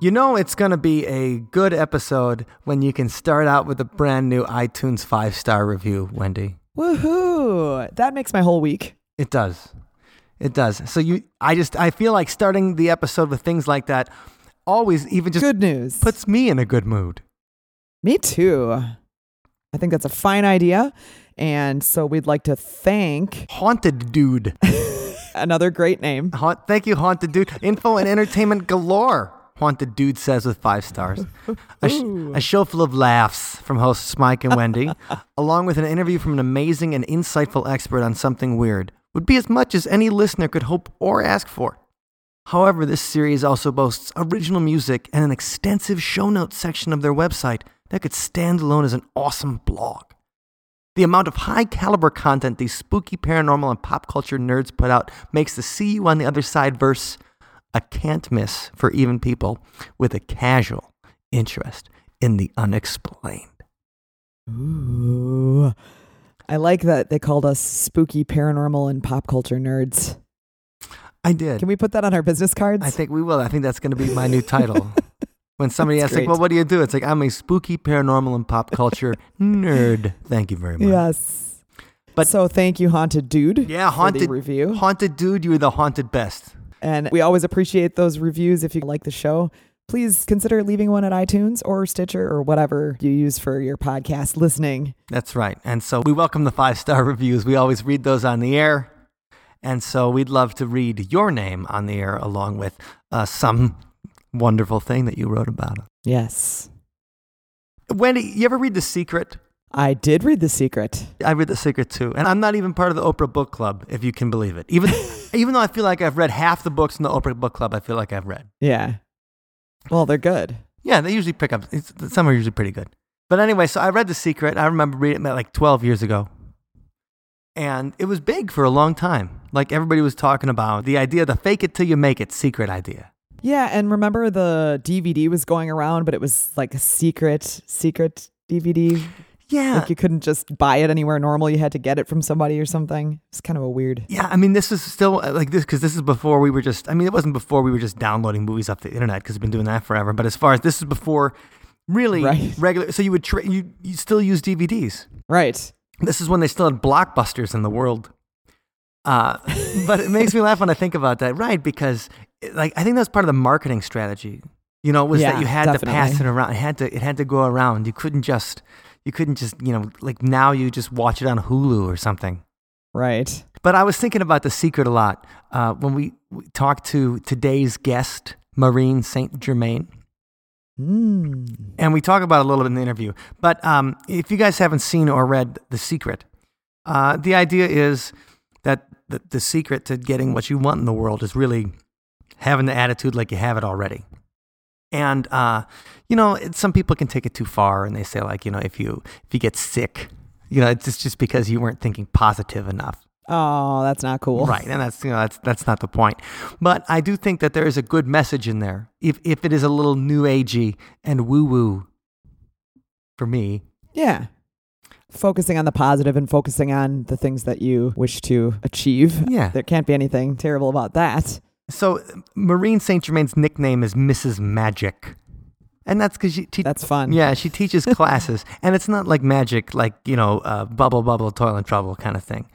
You know it's going to be a good episode when you can start out with a brand new iTunes five star review, Wendy. Woohoo! That makes my whole week. It does. It does. So you I just I feel like starting the episode with things like that always even just Good news. puts me in a good mood. me too. I think that's a fine idea. And so we'd like to thank Haunted dude. another great name. Haunt, thank you, haunted dude. Info and entertainment galore. Haunted dude says with five stars. A, sh- a show full of laughs from hosts Mike and Wendy, along with an interview from an amazing and insightful expert on something weird, would be as much as any listener could hope or ask for. However, this series also boasts original music and an extensive show notes section of their website that could stand alone as an awesome blog. The amount of high caliber content these spooky paranormal and pop culture nerds put out makes the See You on the Other Side verse a can't miss for even people with a casual interest in the unexplained. Ooh. I like that they called us spooky paranormal and pop culture nerds. I did. Can we put that on our business cards? I think we will. I think that's going to be my new title. when somebody That's asks, like, well, what do you do? It's like, I'm a spooky paranormal and pop culture nerd. Thank you very much. Yes. But- so thank you, Haunted Dude. Yeah, haunted review. Haunted dude, you were the haunted best. And we always appreciate those reviews. If you like the show, please consider leaving one at iTunes or Stitcher or whatever you use for your podcast listening. That's right. And so we welcome the five star reviews. We always read those on the air. And so we'd love to read your name on the air along with uh, some wonderful thing that you wrote about. it. Yes. Wendy, you ever read The Secret? I did read The Secret. I read The Secret too. And I'm not even part of the Oprah Book Club, if you can believe it. Even, even though I feel like I've read half the books in the Oprah Book Club, I feel like I've read. Yeah. Well, they're good. Yeah, they usually pick up, it's, some are usually pretty good. But anyway, so I read The Secret. I remember reading it like 12 years ago. And it was big for a long time. Like everybody was talking about the idea, the fake it till you make it secret idea. Yeah. And remember the DVD was going around, but it was like a secret, secret DVD. Yeah. Like you couldn't just buy it anywhere normal. You had to get it from somebody or something. It's kind of a weird. Yeah, I mean, this is still uh, like this because this is before we were just. I mean, it wasn't before we were just downloading movies off the internet because we've been doing that forever. But as far as this is before, really Right. regular. So you would tra- you you still use DVDs. Right. This is when they still had blockbusters in the world. Uh, but it makes me laugh when I think about that, right? Because like I think that's part of the marketing strategy. You know, was that you had to pass it around. It had to it had to go around. You couldn't just you couldn't just you know like now you just watch it on Hulu or something. Right. But I was thinking about the secret a lot uh, when we, we talked to today's guest, Maureen Saint Germain, Mm. and we talk about it a little bit in the interview. But um, if you guys haven't seen or read The Secret, uh, the idea is that the, the secret to getting what you want in the world is really having the attitude like you have it already. And uh, you know, it, some people can take it too far, and they say like, you know, if you if you get sick, you know, it's just, just because you weren't thinking positive enough. Oh, that's not cool. Right, and that's you know that's that's not the point. But I do think that there is a good message in there, if if it is a little new agey and woo woo. For me, Yeah. Focusing on the positive and focusing on the things that you wish to achieve. Yeah. There can't be anything terrible about that. So Maureen Saint Germain's nickname is Mrs. Magic, and that's because she, she That's fun. yeah she teaches classes, and it's not like magic, like you know uh, bubble bubble toilet trouble kind of thing.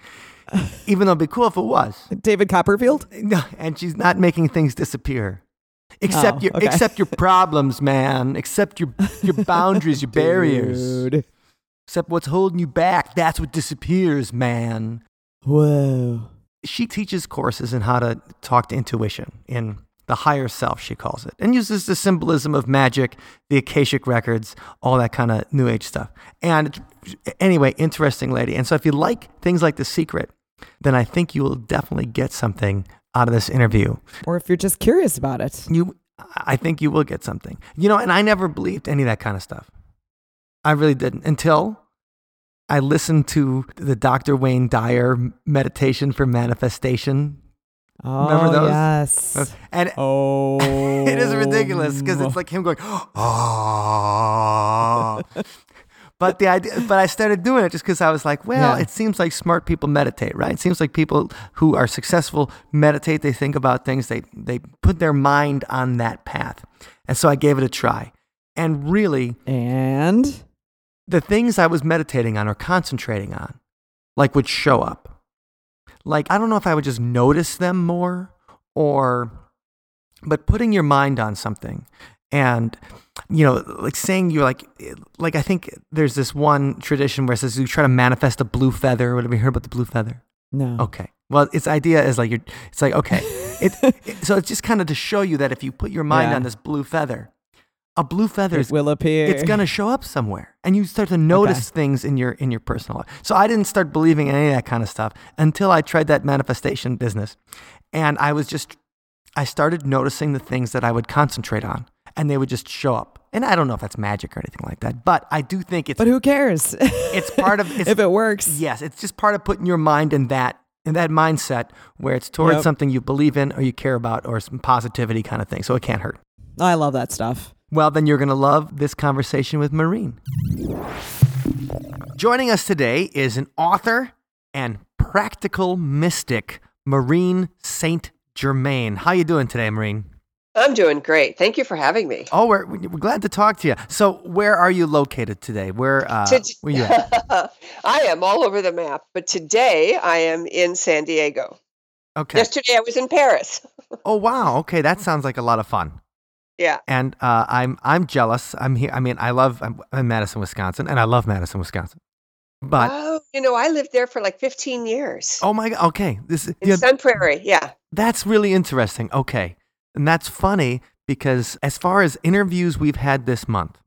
Even though it'd be cool if it was, David Copperfield? No, and she's not making things disappear. Except Oh, your okay. accept your problems, man. Except your your boundaries, your barriers. Except what's holding you back, that's what disappears, man. Whoa. She teaches courses in how to talk to intuition in the higher self, she calls it, and uses the symbolism of magic, the Akashic records, all that kind of new age stuff. And anyway, interesting lady. And so if you like things like The Secret, then I think you will definitely get something out of this interview. Or if you're just curious about it. You, I think you will get something. You know, and I never believed any of that kind of stuff. I really didn't until I listened to the Dr. Wayne Dyer meditation for manifestation. Oh, Remember those? yes. And Oh, it is ridiculous because it's oh. like him going, oh. but the idea, but I started doing it just because I was like, well, Yeah. it seems like smart people meditate, right? It seems like people who are successful meditate. They think about things. They they put their mind on that path, and so I gave it a try. And really, and the things I was meditating on or concentrating on, like would show up. Like I don't know if I would just notice them more or but putting your mind on something and you know like saying you're like like I think there's this one tradition where it says you try to manifest a blue feather. What have you heard about the blue feather? no. Okay. Well, its idea is like you're. It's like okay. It, it so it's just kind of to show you that if you put your mind Yeah. on this blue feather, a blue feather It is will appear. it's gonna show up somewhere and you start to notice things in your in your personal life so i didn't start believing in any of that kind of stuff until i tried that manifestation business and i was just i started noticing the things that i would concentrate on and they would just show up and i don't know if that's magic or anything like that but i do think it's But who cares? it's part of it's, if it works. yes it's just part of putting your mind in that in that mindset where it's towards Yep. something you believe in or you care about or some positivity kind of thing so it can't hurt I love that stuff. Well, then you're going to love this conversation with Maureen. Joining us today is an author and practical mystic, Maureen Saint Germain. How you doing today, Maureen? I'm doing great. Thank you for having me. Oh, we're, we're glad to talk to you. So, where are you located today? Where, uh, To- where you at? I am all over the map, but today I am in San Diego. Okay. Yesterday I was in Paris. Oh, wow. Okay, that sounds like a lot of fun. Yeah. And uh, I'm I'm jealous. I'm here. I mean, I love. I'm in Madison, Wisconsin, and I love Madison, Wisconsin. But oh, you know, I lived there for like 15 years. oh my god. Okay, this is in yeah, Sun Prairie. Yeah. That's really interesting. Okay. And that's funny because as far as interviews we've had this month,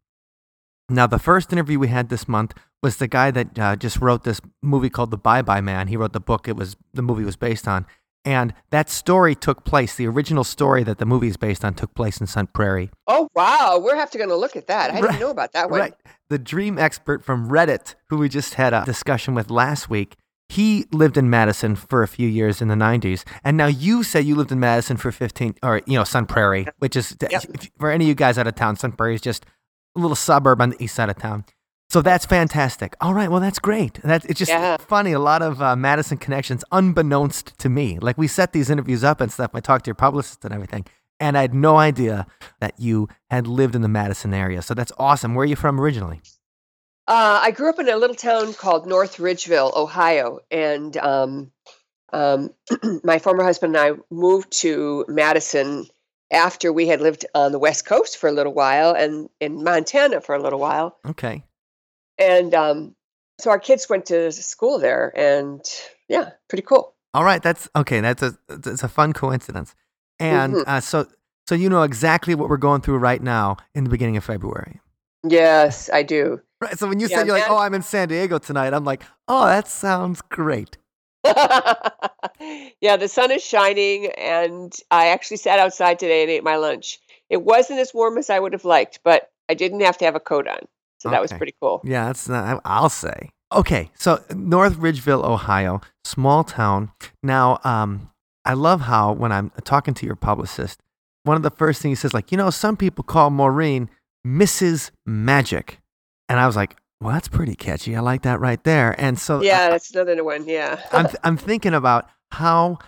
now the first interview we had this month was the guy that uh, just wrote this movie called The Bye Bye Man. He wrote the book it was the movie was based on. And that story took place, the original story that the movie is based on took place in Sun Prairie. Oh, wow. We're have to going to look at that. I Right. didn't know about that one. Right. The dream expert from Reddit, who we just had a discussion with last week, he lived in Madison for a few years in the 90s. And now you say you lived in Madison for 15, or, you know, Sun Prairie, which is, Yep. if, for any of you guys out of town, Sun Prairie is just a little suburb on the east side of town. So that's fantastic. All right, well, that's great. That's it's just Yeah. funny. A lot of uh, Madison connections, unbeknownst to me. Like we set these interviews up and stuff. I talked to your publicist and everything, and I had no idea that you had lived in the Madison area. So that's awesome. Where are you from originally? Uh, I grew up in a little town called North Ridgeville, Ohio, and um, um, my former husband and I moved to Madison after we had lived on the West Coast for a little while and in Montana for a little while. Okay. And um, so our kids went to school there, and yeah, pretty cool. All right. That's okay. That's a it's a fun coincidence. And Mhm. uh, so so you know exactly what we're going through right now in the beginning of February. Yes, I do. Right. So when you Yeah, said you're like, oh, I'm in San Diego tonight, I'm like, oh, that sounds great. yeah, the sun is shining, and I actually sat outside today and ate my lunch. It wasn't as warm as I would have liked, but I didn't have to have a coat on. So that was pretty cool. Yeah, that's not, I'll say. Okay, so North Ridgeville, Ohio, small town. Now, um, I love how when I'm talking to your publicist, one of the first things he says, like, you know, some people call Maureen Mrs. Magic, and I was like, well, that's pretty catchy. I like that right there. And so, Yeah, that's another one. Yeah. I'm I'm thinking about how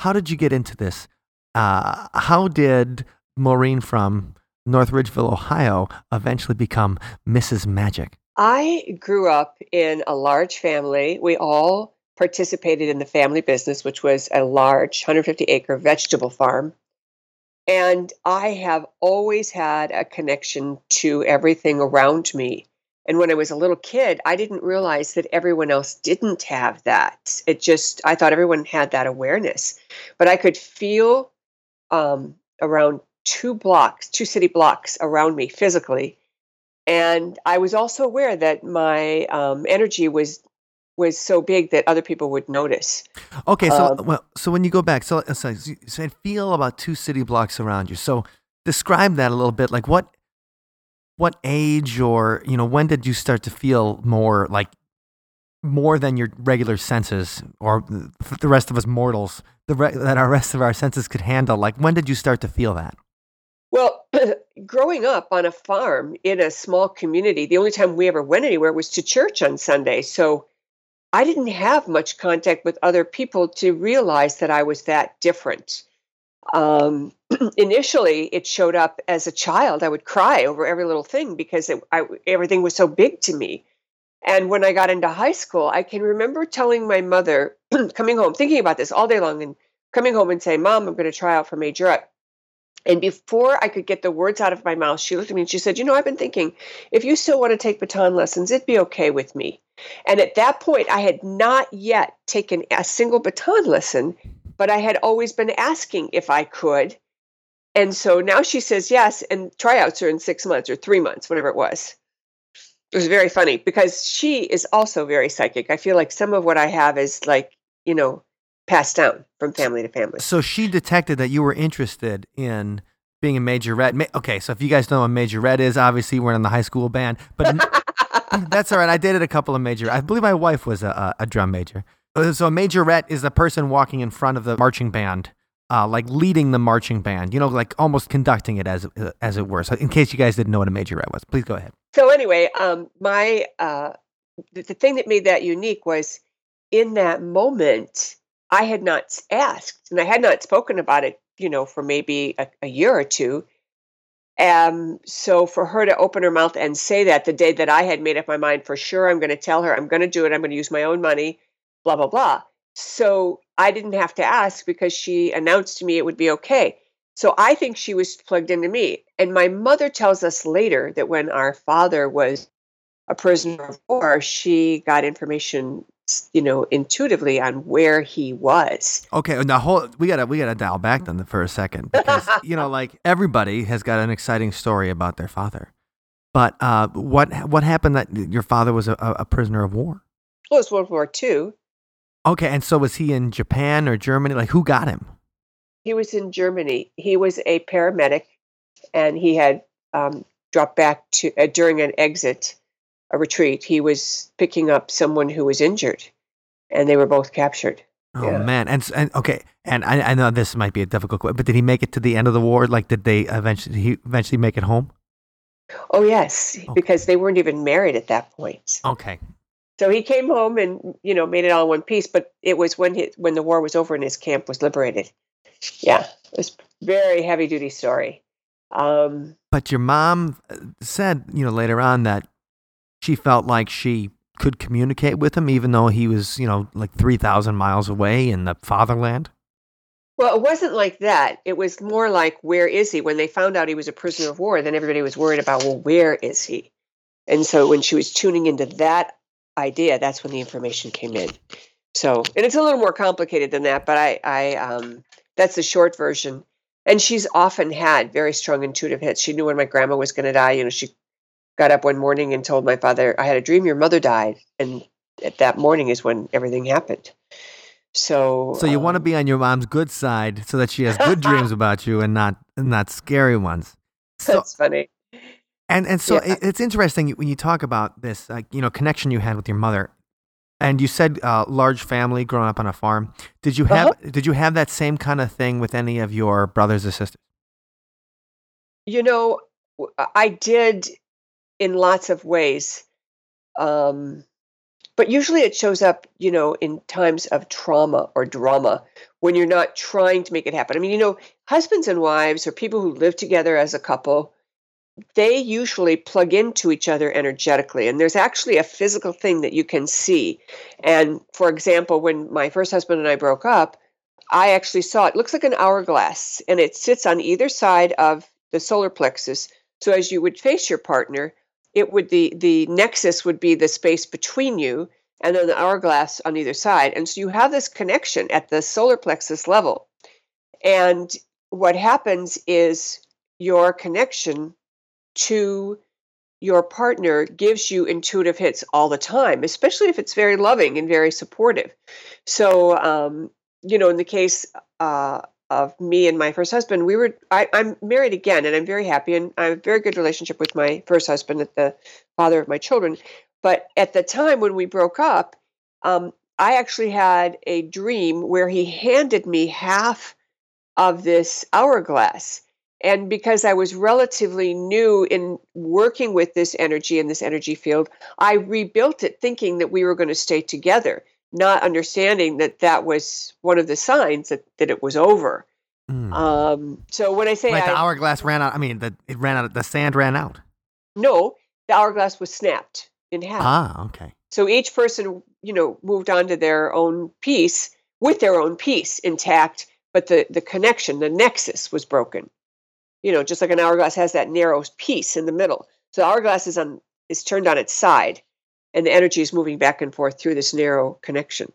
how did you get into this? Uh, how did Maureen from North Ridgeville, Ohio, eventually become Mrs. Magic? I grew up in a large family. We all participated in the family business, which was a large 150 acre vegetable farm. And I have always had a connection to everything around me. And when I was a little kid, I didn't realize that everyone else didn't have that. It just, I thought everyone had that awareness. But I could feel um, around two blocks, two city blocks around me physically. And I was also aware that my um, energy was was so big that other people would notice. Okay, so Um, well, so when you go back, so so you said feel about two city blocks around you. So describe that a little bit. Like what what age or you know when did you start to feel more like more than your regular senses or the rest of us mortals the re- that our rest of our senses could handle like when did you start to feel that well growing up on a farm in a small community the only time we ever went anywhere was to church on sunday. So i didn't have much contact with other people to realize that i was that different. Um, initially it showed up as a child. I would cry over every little thing because it, I, everything was so big to me. And when i got into high school i can remember telling my mother coming home thinking about this all day long and coming home and saying mom i'm going to try out for majorette and before I could get the words out of my mouth, she looked at me and she said, You know, I've been thinking, if you still want to take baton lessons, it'd be okay with me. And at that point, I had not yet taken a single baton lesson, but I had always been asking if I could. And so now she says yes, and tryouts are in six months or three months, whatever it was. It was very funny because she is also very psychic. I feel like some of what I have is like, you know, passed down from family to family. So she detected that you were interested in being a majorette. Okay, so if you guys know what a majorette is, obviously we're in the high school band, but that's all right. I dated a couple of major. I believe my wife was a, a drum major. Uh, so a majorette is the person walking in front of the marching band uh, like leading the marching band, you know, like almost conducting it as uh, as it were. So, in case you guys didn't know what a majorette was, please go ahead. So anyway, um, my uh, the, the thing that made that unique was in that moment, I had not asked and I had not spoken about it, you know, for maybe a, a year or two. Um, so for her to open her mouth and say that the day that I had made up my mind for sure, I'm going to tell her, I'm going to do it, I'm going to use my own money, blah blah blah. So I didn't have to ask because she announced to me it would be okay. So I think she was plugged into me. And my mother tells us later that when our father was a prisoner of war, she got information, you know, intuitively on where he was. Okay, now hold we gotta we gotta dial back then for a second because you know, like everybody has got an exciting story about their father. But uh, what what happened that your father was a, a prisoner of war? Well, it was World War II. Okay, and so was he in Japan or Germany? Like, who got him? He was in Germany. He was a paramedic, and he had um, dropped back to uh, during an exit, a retreat. He was picking up someone who was injured, and they were both captured. Oh yeah. man, and and okay, and I, I know this might be a difficult question, but did he make it to the end of the war? Like, did they eventually did he eventually make it home? Oh yes, okay. because they weren't even married at that point. Okay, so he came home and you know made it all in one piece. But it was when he, when the war was over and his camp was liberated. Yeah, it was very heavy duty story. Um, but your mom uh, said you know later on that she felt like she could communicate with him even though he was you know like three thousand miles away in the fatherland. Well, it wasn't like that. It was more like, where is he? When they found out he was a prisoner of war, then everybody was worried about, well, where is he? And so when she was tuning into that idea, that's when the information came in. So, and it's a little more complicated than that, but I, I, um, that's the short version. And she's often had very strong intuitive hits. She knew when my grandma was going to die. You know, she got up one morning and told my father, "I had a dream your mother died," and at that morning is when everything happened. So, so you um, want to be on your mom's good side, so that she has good dreams about you and not not scary ones. So, that's funny. And and so yeah. it, it's interesting when you talk about this, like you know, connection you had with your mother, and you said uh, large family growing up on a farm. Did you have uh-huh. did you have that same kind of thing with any of your brothers or sisters? You know, I did in lots of ways, um, but usually it shows up, you know, in times of trauma or drama when you're not trying to make it happen. I mean, you know, husbands and wives or people who live together as a couple they usually plug into each other energetically. And there's actually a physical thing that you can see. And for example, when my first husband and I broke up, I actually saw it. it looks like an hourglass and it sits on either side of the solar plexus. So as you would face your partner, it would the the nexus would be the space between you and then the hourglass on either side. And so you have this connection at the solar plexus level. And what happens is your connection to your partner gives you intuitive hits all the time, especially if it's very loving and very supportive. So, um, you know, in the case uh, of me and my first husband, we were I, I'm married again, and I'm very happy, and I have a very good relationship with my first husband, the father of my children. But at the time when we broke up, um, I actually had a dream where he handed me half of this hourglass. And because I was relatively new in working with this energy in this energy field, I rebuilt it thinking that we were going to stay together, not understanding that that was one of the signs that, that it was over. Mm. Um, so when I say like the hourglass ran out. I mean, the, it ran out. The sand ran out. no, the hourglass was snapped in half. Ah, okay. So each person, you know, moved on to their own piece with their own piece intact, but the the connection, the nexus was broken. You know, just like an hourglass has that narrow piece in the middle. So the hourglass is on is turned on its side, and the energy is moving back and forth through this narrow connection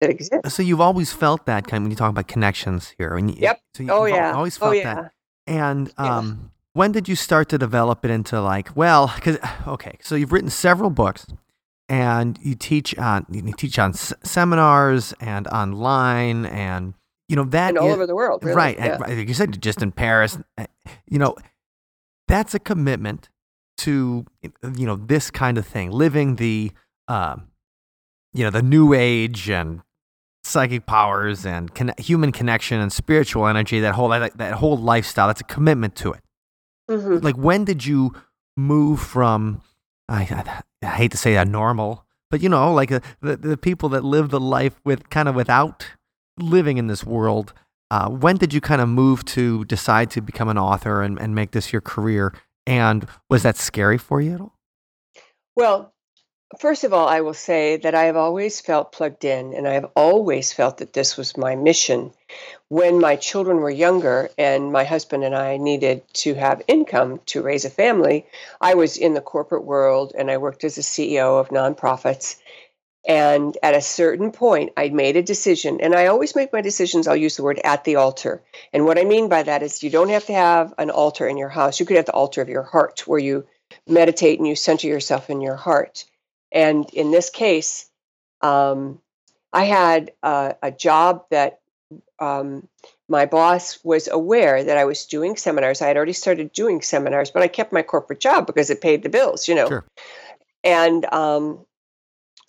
that exists. So you've always felt that kind when you talk about connections here. You, Yep. So you, Oh you've yeah. always oh felt yeah. that. And Yeah. um, when did you start to develop it into like, well, because okay, so you've written several books, and you teach on you teach on s- seminars and online, and you know that And all is- over the world, really. right? Yeah. Like you said, just in Paris, uh, you know, that's a commitment to you know this kind of thing, living the um, you know the new age and psychic powers and con- human connection and spiritual energy. That whole that, that whole lifestyle. That's a commitment to it. Mhm. Like when did you move from? I, I, I hate to say that normal, but you know, like uh, the the people that live the life with kind of without living in this world. Uh, when did you kind of move to decide to become an author and, and make this your career? And was that scary for you at all? Well, first of all, I will say that I have always felt plugged in, and I have always felt that this was my mission. When my children were younger and my husband and I needed to have income to raise a family, I was in the corporate world and I worked as a CEO of nonprofits. And at a certain point, I made a decision, and I always make my decisions, I'll use the word at the altar. And what I mean by that is you don't have to have an altar in your house. You could have the altar of your heart where you meditate and you center yourself in your heart. And in this case, um, I had a, a job that um, my boss was aware that I was doing seminars. I had already started doing seminars, but I kept my corporate job because it paid the bills, you know. Sure. And um,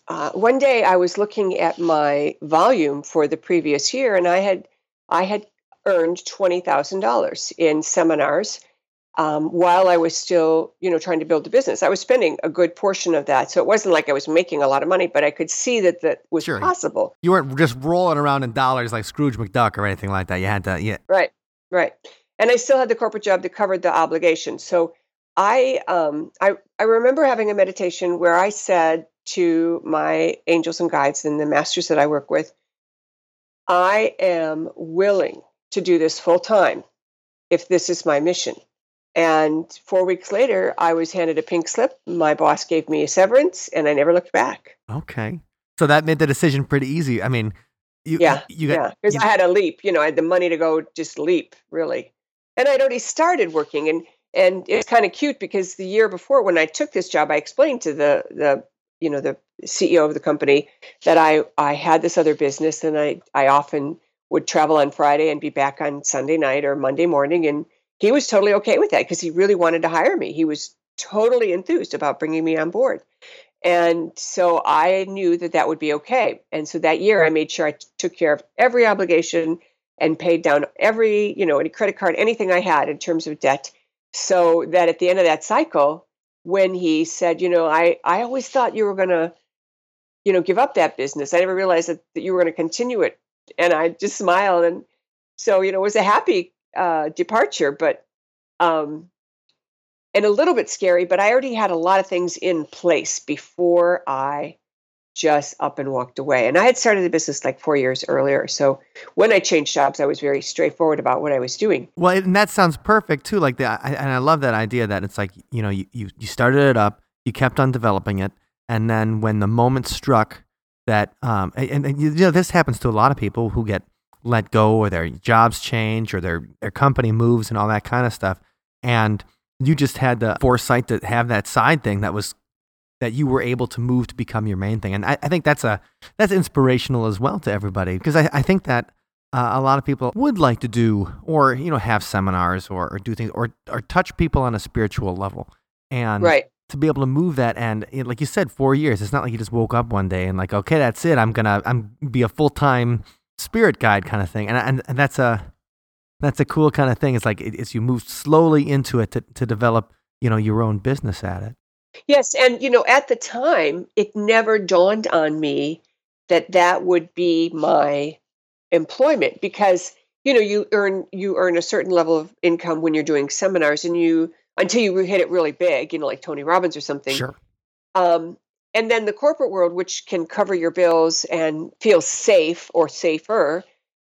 uh, one day I was looking at my volume for the previous year, and I had I had earned twenty thousand dollars in seminars um, while I was still, you know, trying to build the business. I was spending a good portion of that, so it wasn't like I was making a lot of money, but I could see that that was Sure. possible. You weren't just rolling around in dollars like Scrooge McDuck or anything like that. You had to, yeah. Right, right. And I still had the corporate job that covered the obligation. So I, um, I, I remember having a meditation where I said to my angels and guides and the masters that I work with, I am willing to do this full time if this is my mission. And four weeks later, I was handed a pink slip. My boss gave me a severance, and I never looked back. Okay. So that made the decision pretty easy. I mean, you, Yeah, you yeah, got, because you- I had a leap. You know, I had the money to go just leap, really. And I'd already started working, and and it's kind of cute because the year before, when I took this job, I explained to the the you know the CEO of the company that I I had this other business, and I I often would travel on Friday and be back on Sunday night or Monday morning, and he was totally okay with that because he really wanted to hire me. He was totally enthused about bringing me on board. And so I knew that that would be okay. And so that year I made sure I t- took care of every obligation and paid down every, you know, any credit card, anything I had in terms of debt. So that at the end of that cycle, when he said, you know, I, I always thought you were going to, you know, give up that business. I never realized that, that you were going to continue it. And I just smiled. And so, you know, it was a happy uh, departure, but, um, and a little bit scary, but I already had a lot of things in place before I just up and walked away. And I had started the business like four years earlier. So when I changed jobs, I was very straightforward about what I was doing. well, and that sounds perfect too. Like that, I, and I love that idea that it's like you know you, you you started it up, you kept on developing it, and then when the moment struck that, um, and, and you know this happens to a lot of people who get let go or their jobs change or their their company moves and all that kind of stuff, and you just had the foresight to have that side thing that was that you were able to move to become your main thing. And I, I think that's a that's inspirational as well to everybody because I, I think that uh, a lot of people would like to do or you know have seminars or, or do things or or touch people on a spiritual level. And right. to be able to move that and you know, like you said four years it's not like you just woke up one day and like okay that's it. I'm gonna i'm be a full-time spirit guide kind of thing. And, and, and that's a that's a cool kind of thing. It's like it, it's you move slowly into it to, to develop you know your own business at it Yes, and you know, at the time, it never dawned on me that that would be my employment because you know you earn you earn a certain level of income when you're doing seminars, and you until you hit it really big, you know, like Tony Robbins or something. sure Um, and then the corporate world, which can cover your bills and feel safe or safer.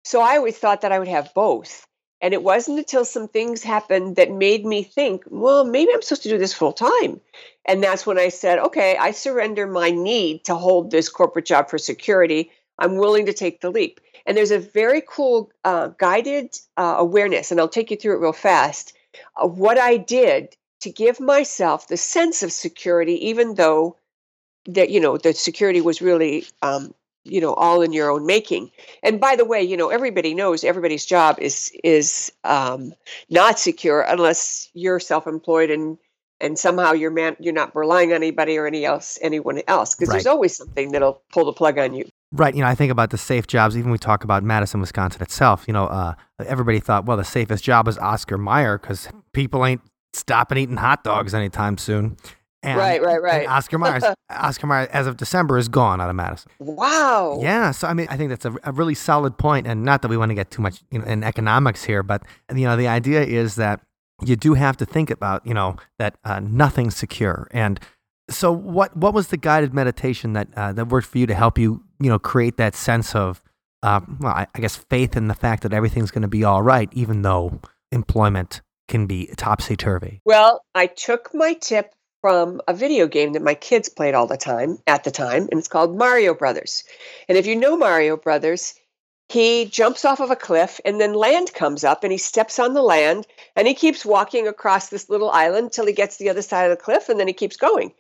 So I always thought that I would have both. And it wasn't until some things happened that made me think, well, maybe I'm supposed to do this full time. And that's when I said, okay, I surrender my need to hold this corporate job for security. I'm willing to take the leap. And there's a very cool uh, guided uh, awareness, and I'll take you through it real fast, of what I did to give myself the sense of security, even though that you know the security was really um, you know all in your own making and by the way you know everybody knows everybody's job is is um, not secure unless you're self-employed and and somehow you're man you're not relying on anybody or any else anyone else because there's always something that'll pull the plug on you Right. You know, I think about the safe jobs. Even we talk about Madison, Wisconsin itself. You know, uh, everybody thought, well, the safest job is Oscar Mayer because people ain't stopping eating hot dogs anytime soon. And, Right, right, right. Oscar Mayer, Oscar Mayer, as of December, is gone out of Madison. wow Yeah. So I mean, I think that's a, a really solid point, and not that we want to get too much you know, in economics here, but you know, the idea is that you do have to think about you know that uh, nothing's secure. And so, what what was the guided meditation that uh, that worked for you to help you you know create that sense of uh, well, I, I guess faith in the fact that everything's going to be all right, even though employment can be topsy turvy. Well, I took my tip from a video game that my kids played all the time at the time, and it's called Mario Brothers. And if you know Mario Brothers, he jumps off of a cliff and then land comes up and he steps on the land and he keeps walking across this little island till he gets to the other side of the cliff and then he keeps going.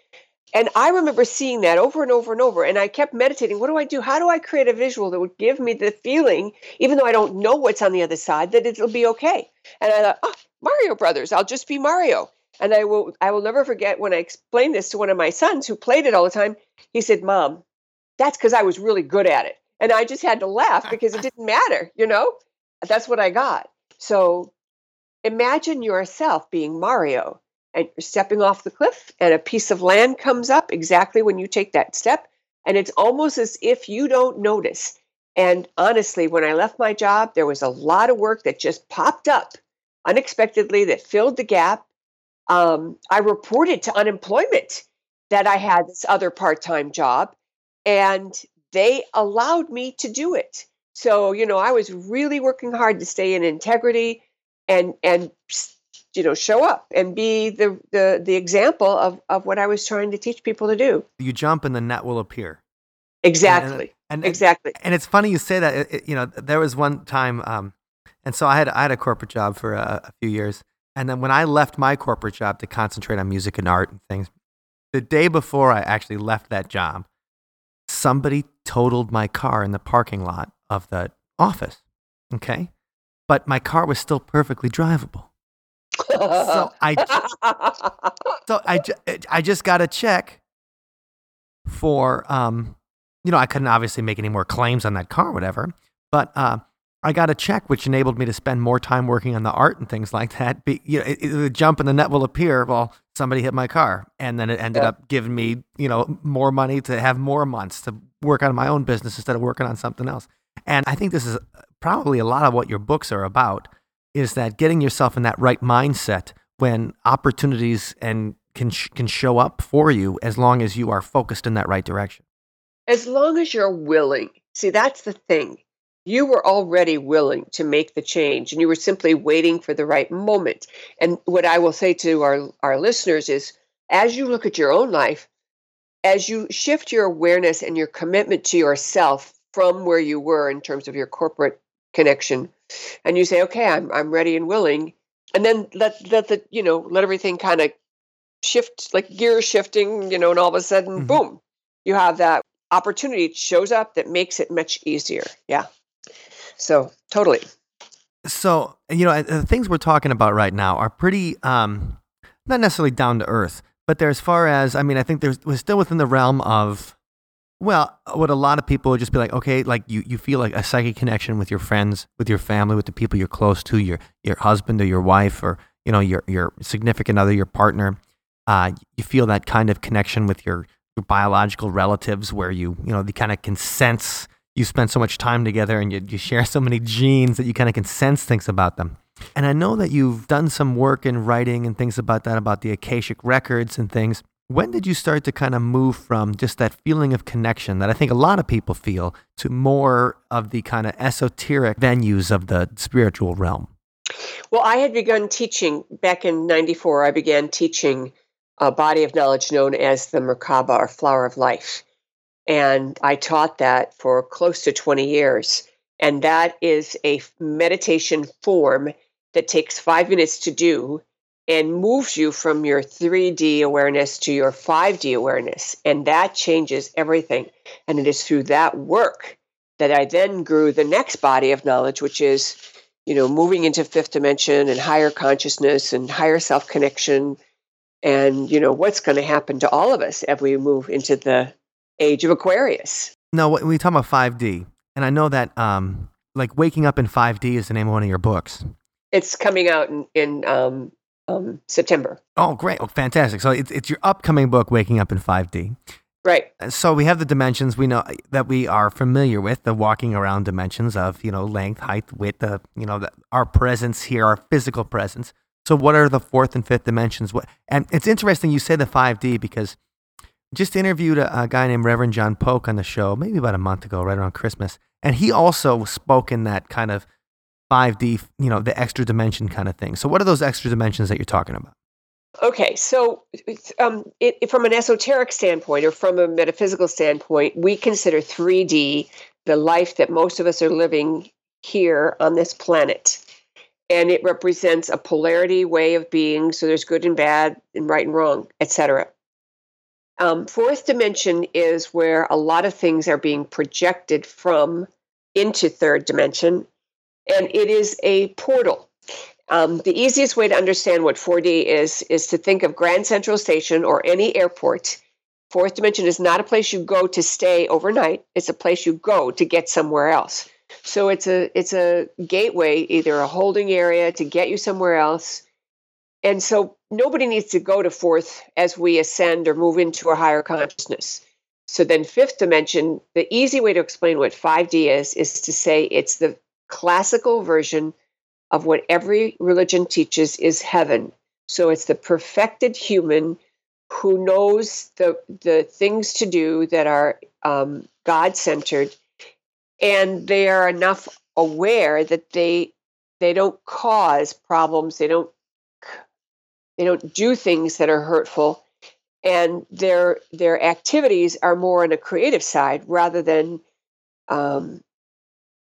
And I remember seeing that over and over and over. And I kept meditating what do I do? How do I create a visual that would give me the feeling, even though I don't know what's on the other side, that it'll be okay? And I thought, oh, Mario Brothers, I'll just be Mario. And I will I will never forget when I explained this to one of my sons who played it all the time. He said, Mom, that's because I was really good at it. And I just had to laugh because it didn't matter, you know? That's what I got. So imagine yourself being Mario and you're stepping off the cliff and a piece of land comes up exactly when you take that step. And it's almost as if you don't notice. And honestly, when I left my job, there was a lot of work that just popped up unexpectedly that filled the gap. Um, I reported to unemployment that I had this other part time job, and they allowed me to do it. So, you know, I was really working hard to stay in integrity and, and, you know, show up and be the, the, the example of, of what I was trying to teach people to do. You jump and the net will appear. Exactly. And, and, Exactly. and it's funny you say that. It- you know, there was one time, um, and so I had I had a corporate job for a, a few years, and then when I left my corporate job to concentrate on music and art and things, the day before I actually left that job, somebody totaled my car in the parking lot of the office. Okay, but my car was still perfectly drivable. So I so I, I just got a check for um you know I couldn't obviously make any more claims on that car or whatever but uh I got a check which enabled me to spend more time working on the art and things like that Be, you know it, would jump and the net will appear well somebody hit my car and then it ended Yeah. up giving me you know more money to have more months to work on my own business instead of working on something else and I think this is probably a lot of what your books are about is that getting yourself in that right mindset when opportunities and can sh- can show up for you as long as you are focused in that right direction. as long as you're willing. See, that's the thing. You were already willing to make the change and you were simply waiting for the right moment. And what I will say to our, our listeners is as you look at your own life, as you shift your awareness and your commitment to yourself from where you were in terms of your corporate connection, and you say, okay, I'm, I'm ready and willing, and then let, let the, you know, let everything kind of shift, like gear shifting, you know, and all of a sudden, Mhm. boom, you have that opportunity shows up that makes it much easier. Yeah. So totally. So, you know, the things we're talking about right now are pretty, um, not necessarily down to earth, but they're as far as, I mean, I think there's, we're still within the realm of, well, what a lot of people would just be like, okay, like you, you feel like a psychic connection with your friends, with your family, with the people you're close to, your, your husband or your wife or, you know, your, your significant other, your partner. Uh, you feel that kind of connection with your, your biological relatives where you, you know, the kind of can sense you spend so much time together and you, you share so many genes that you kind of can sense things about them. And I know that you've done some work in writing and things about that, about the Akashic records and things. When did you start to kind of move from just that feeling of connection that I think a lot of people feel to more of the kind of esoteric venues of the spiritual realm? Well, I had begun teaching back in 94. I began teaching a body of knowledge known as the Merkaba or Flower of Life. And I taught that for close to 20 years. And that is a meditation form that takes five minutes to do and moves you from your 3D awareness to your 5D awareness. And that changes everything. And it is through that work that I then grew the next body of knowledge, which is, you know, moving into fifth dimension and higher consciousness and higher self connection. And, you know, what's going to happen to all of us as we move into the age of Aquarius. No, we talk about 5D, and I know that um, like Waking Up in 5D is the name of one of your books. It's coming out in, in um, um, September. Oh, great. Oh, fantastic. So it's, it's your upcoming book, Waking Up in 5D. Right. So we have the dimensions we know that we are familiar with, the walking around dimensions of, you know, length, height, width, the, you know, the, our presence here, our physical presence. So what are the fourth and fifth dimensions? What, and it's interesting you say the 5D because just interviewed a, a, guy named Reverend John Polk on the show maybe about a month ago, right around Christmas, and he also spoke in that kind of 5D, you know, the extra dimension kind of thing. So, what are those extra dimensions that you're talking about? Okay, so um, it, from an esoteric standpoint or from a metaphysical standpoint, we consider 3D the life that most of us are living here on this planet. And it represents a polarity way of being. So there's good and bad, and right and wrong, etc. Um, fourth dimension is where a lot of things are being projected from into third dimension, and it is a portal. Um, the easiest way to understand what 4D is is to think of Grand Central Station or any airport. Fourth dimension is not a place you go to stay overnight; it's a place you go to get somewhere else. So it's a it's a gateway, either a holding area to get you somewhere else, and so nobody needs to go to fourth as we ascend or move into a higher consciousness. So then, fifth dimension, the easy way to explain what 5D is, is to say it's the classical version of what every religion teaches is heaven. So it's the perfected human who knows the, the things to do that are um, God centered, and they are enough aware that they they don't cause problems, they don't they don't do things that are hurtful. And their their activities are more on a creative side rather than um,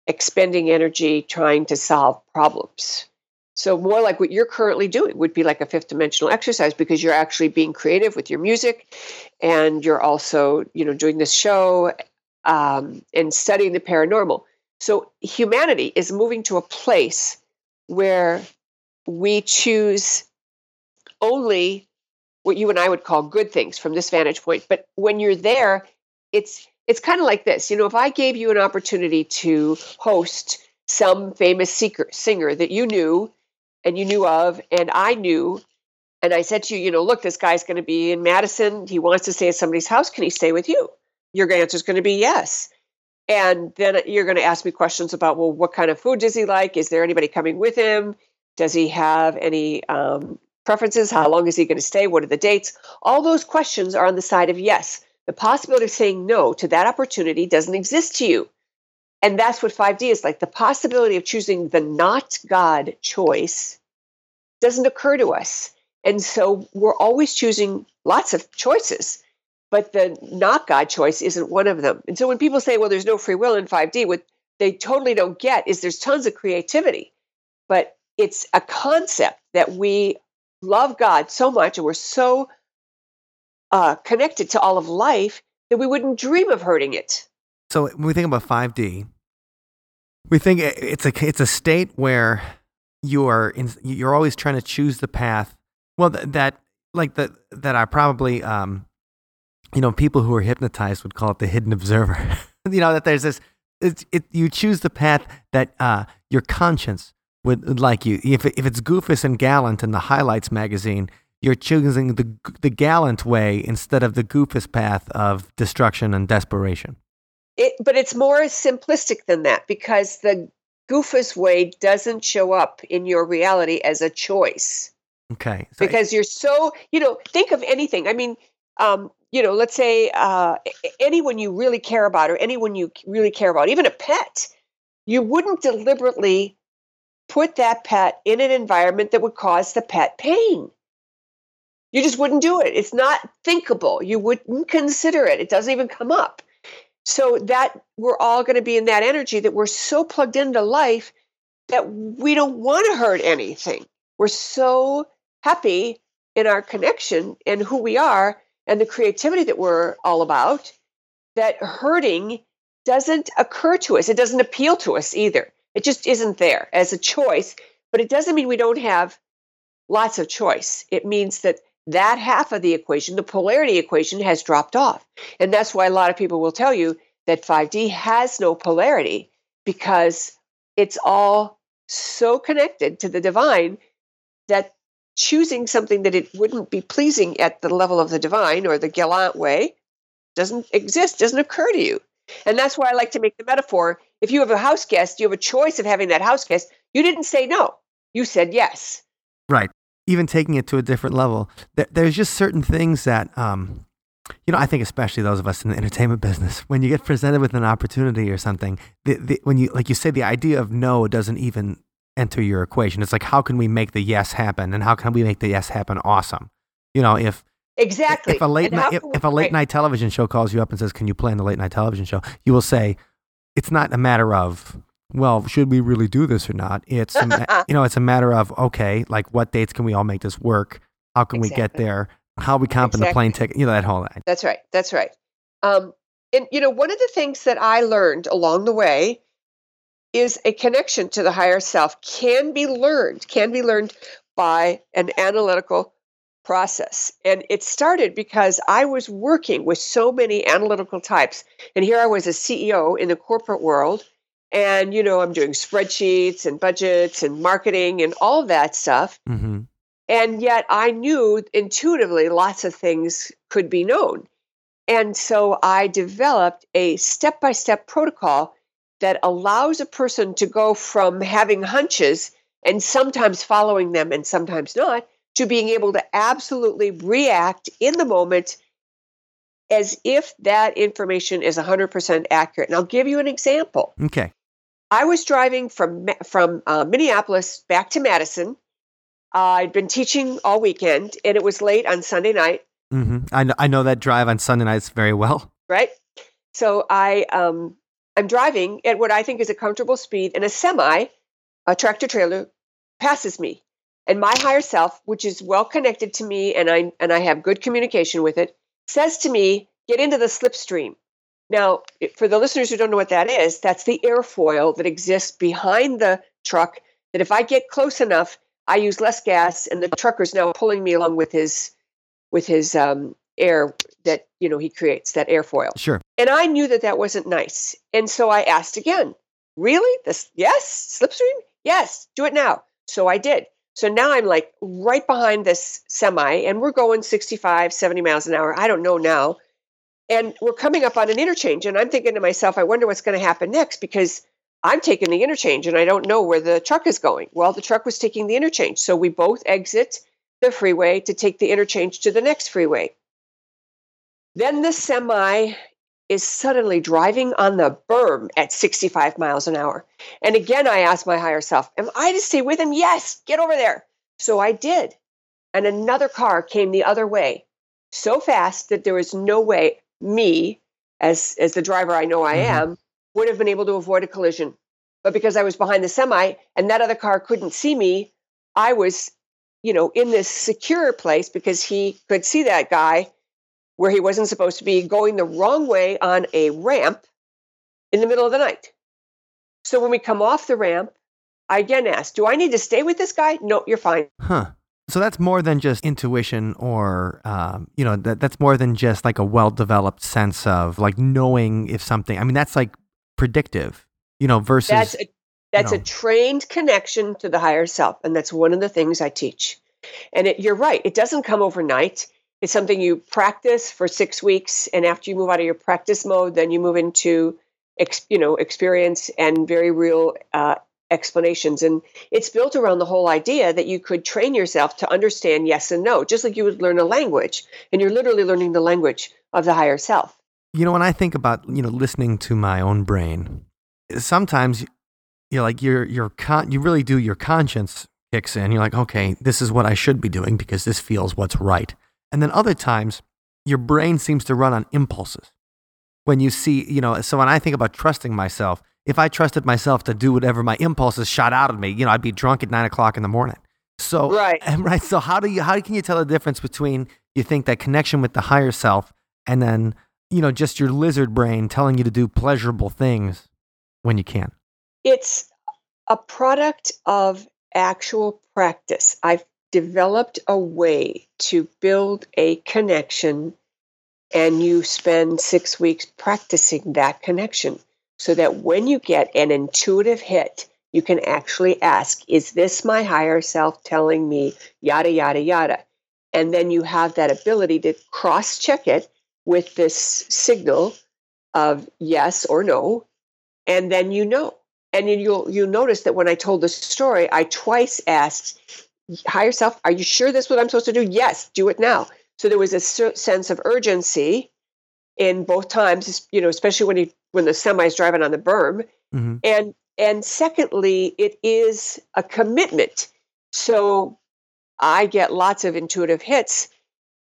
expending energy trying to solve problems. So more like what you're currently doing would be like a fifth dimensional exercise because you're actually being creative with your music and you're also you know doing this show um, and studying the paranormal. So humanity is moving to a place where we choose only what you and I would call good things from this vantage point. But when you're there, it's it's kind of like this. You know, if I gave you an opportunity to host some famous seeker, singer that you knew and you knew of, and I knew, and I said to you, you know, look, this guy's going to be in Madison. He wants to stay at somebody's house. Can he stay with you? Your answer is going to be yes. And then you're going to ask me questions about, well, what kind of food does he like? Is there anybody coming with him? Does he have any um, preferences? How long is he going to stay? What are the dates? All those questions are on the side of yes. The possibility of saying no to that opportunity doesn't exist to you. And that's what 5D is like. The possibility of choosing the not God choice doesn't occur to us. And so we're always choosing lots of choices, but the not God choice isn't one of them. And so when people say, well, there's no free will in 5D, what they totally don't get is there's tons of creativity, but it's a concept that we love God so much and we're so uh, connected to all of life that we wouldn't dream of hurting it. So when we think about 5D, We think it's a it's a state where you are in, you're always trying to choose the path. Well, th- that like that that I probably um, you know, people who are hypnotized would call it the hidden observer. you know that there's this. It, you choose the path that uh, your conscience would like you. If if it's Goofus and Gallant in the Highlights magazine, you're choosing the the gallant way instead of the goofus path of destruction and desperation. It, but it's more simplistic than that because the goofus way doesn't show up in your reality as a choice. Okay. So because you're so, you know, think of anything. I mean, um, you know, let's say uh, anyone you really care about or anyone you really care about, even a pet, you wouldn't deliberately put that pet in an environment that would cause the pet pain. You just wouldn't do it. It's not thinkable. You wouldn't consider it. It doesn't even come up. So that we're all going to be in that energy that we're so plugged into life that we don't want to hurt anything. We're so happy in our connection and who we are and the creativity that we're all about that hurting doesn't occur to us. It doesn't appeal to us either. It just isn't there as a choice, but it doesn't mean we don't have lots of choice. It means that that half of the equation, the polarity equation, has dropped off. And that's why a lot of people will tell you that 5D has no polarity because it's all so connected to the divine that choosing something that it wouldn't be pleasing at the level of the divine or the gallant way doesn't exist, doesn't occur to you. And that's why I like to make the metaphor. If you have a house guest, you have a choice of having that house guest. You didn't say no, you said yes. Right even taking it to a different level, there, there's just certain things that, um, you know, I think especially those of us in the entertainment business, when you get presented with an opportunity or something, the, the, when you, like you say, the idea of no doesn't even enter your equation. It's like, how can we make the yes happen, and how can we make the yes happen awesome? You know, if exactly if a late night, if, if, a late right. night television show calls you up and says, "Can you play in the late night television show?" You will say, "It's not a matter of well, should we really do this or not? It's a, you know, it's a matter of okay, like what dates can we all make this work? How can exactly. we get there? How we comp exactly. the plane ticket? You know that whole line. That's right. That's right. Um, and you know, one of the things that I learned along the way is a connection to the higher self can be learned. Can be learned by an analytical process. And it started because I was working with so many analytical types. And here I was a CEO in the corporate world and, you know, I'm doing spreadsheets and budgets and marketing and all of that stuff. Mm-hmm. And yet I knew intuitively lots of things could be known. And so I developed a step by step protocol that allows a person to go from having hunches and sometimes following them and sometimes not to being able to absolutely react in the moment as if that information is 100% accurate. And I'll give you an example. Okay. I was driving from from uh, Minneapolis back to Madison. Uh, I'd been teaching all weekend, and it was late on Sunday night. Mm-hmm. I know, I know that drive on Sunday nights very well. Right. So I um, I'm driving at what I think is a comfortable speed, and a semi, a tractor trailer, passes me, and my higher self, which is well connected to me, and I and I have good communication with it, says to me, "Get into the slipstream." Now, for the listeners who don't know what that is, that's the airfoil that exists behind the truck. That if I get close enough, I use less gas, and the trucker's now pulling me along with his with his um, air that you know he creates that airfoil. Sure. And I knew that that wasn't nice, and so I asked again. Really? This? Yes. Slipstream? Yes. Do it now. So I did. So now I'm like right behind this semi, and we're going 65, 70 miles an hour. I don't know now. And we're coming up on an interchange, and I'm thinking to myself, I wonder what's going to happen next because I'm taking the interchange and I don't know where the truck is going. Well, the truck was taking the interchange. So we both exit the freeway to take the interchange to the next freeway. Then the semi is suddenly driving on the berm at 65 miles an hour. And again, I asked my higher self, Am I to stay with him? Yes, get over there. So I did. And another car came the other way so fast that there was no way me, as as the driver I know I mm-hmm. am, would have been able to avoid a collision. But because I was behind the semi and that other car couldn't see me, I was, you know, in this secure place because he could see that guy where he wasn't supposed to be going the wrong way on a ramp in the middle of the night. So when we come off the ramp, I again ask, do I need to stay with this guy? No, you're fine. Huh. So that's more than just intuition, or um, you know, that that's more than just like a well-developed sense of like knowing if something. I mean, that's like predictive, you know, versus That's a, that's know. a trained connection to the higher self, and that's one of the things I teach. And it, you're right; it doesn't come overnight. It's something you practice for six weeks, and after you move out of your practice mode, then you move into, ex, you know, experience and very real uh, explanations. And it's built around the whole idea that you could train yourself to understand yes and no, just like you would learn a language, and you're literally learning the language of the higher self. you know when I think about you know listening to my own brain, sometimes you're like you're you're con- you really do your conscience kicks in. You're like, okay, this is what I should be doing because this feels what's right. And then other times, your brain seems to run on impulses. When you see, you know, so when I think about trusting myself, if I trusted myself to do whatever my impulses shot out of me, you know, I'd be drunk at nine o'clock in the morning. So Right. right. So how do you how can you tell the difference between you think that connection with the higher self and then you know just your lizard brain telling you to do pleasurable things when you can? it's a product of actual practice. I've developed a way to build a connection, and you spend six weeks practicing that connection so that when you get an intuitive hit, you can actually ask, Is this my higher self telling me yada, yada, yada? And then you have that ability to cross check it with this signal of yes or no. And then you know and you'll you'll notice that when I told the story, I twice asked higher self, "Are you sure this is what I'm supposed to do?" Yes, do it now. So there was a sense of urgency in both times, you know, especially when he when the semi is driving on the berm, hmm and and secondly, it is a commitment. So I get lots of intuitive hits.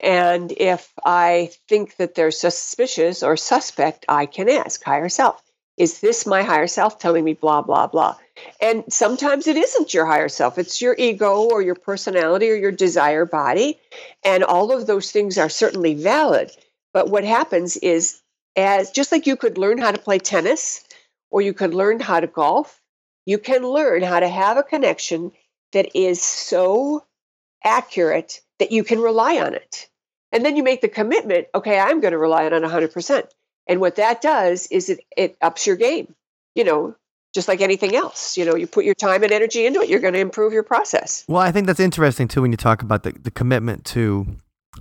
And if I think that they're suspicious or suspect, I can ask higher self, is this my higher self telling me blah, blah, blah? And sometimes it isn't your higher self, it's your ego or your personality or your desire body. And all of those things are certainly valid. But what happens is, as just like you could learn how to play tennis or you could learn how to golf, you can learn how to have a connection that is so accurate that you can rely on it. And then you make the commitment, okay, I'm going to rely on it 100%. And what that does is it, it ups your game, you know, just like anything else. You know, you put your time and energy into it, you're going to improve your process. Well, I think that's interesting too when you talk about the, the commitment to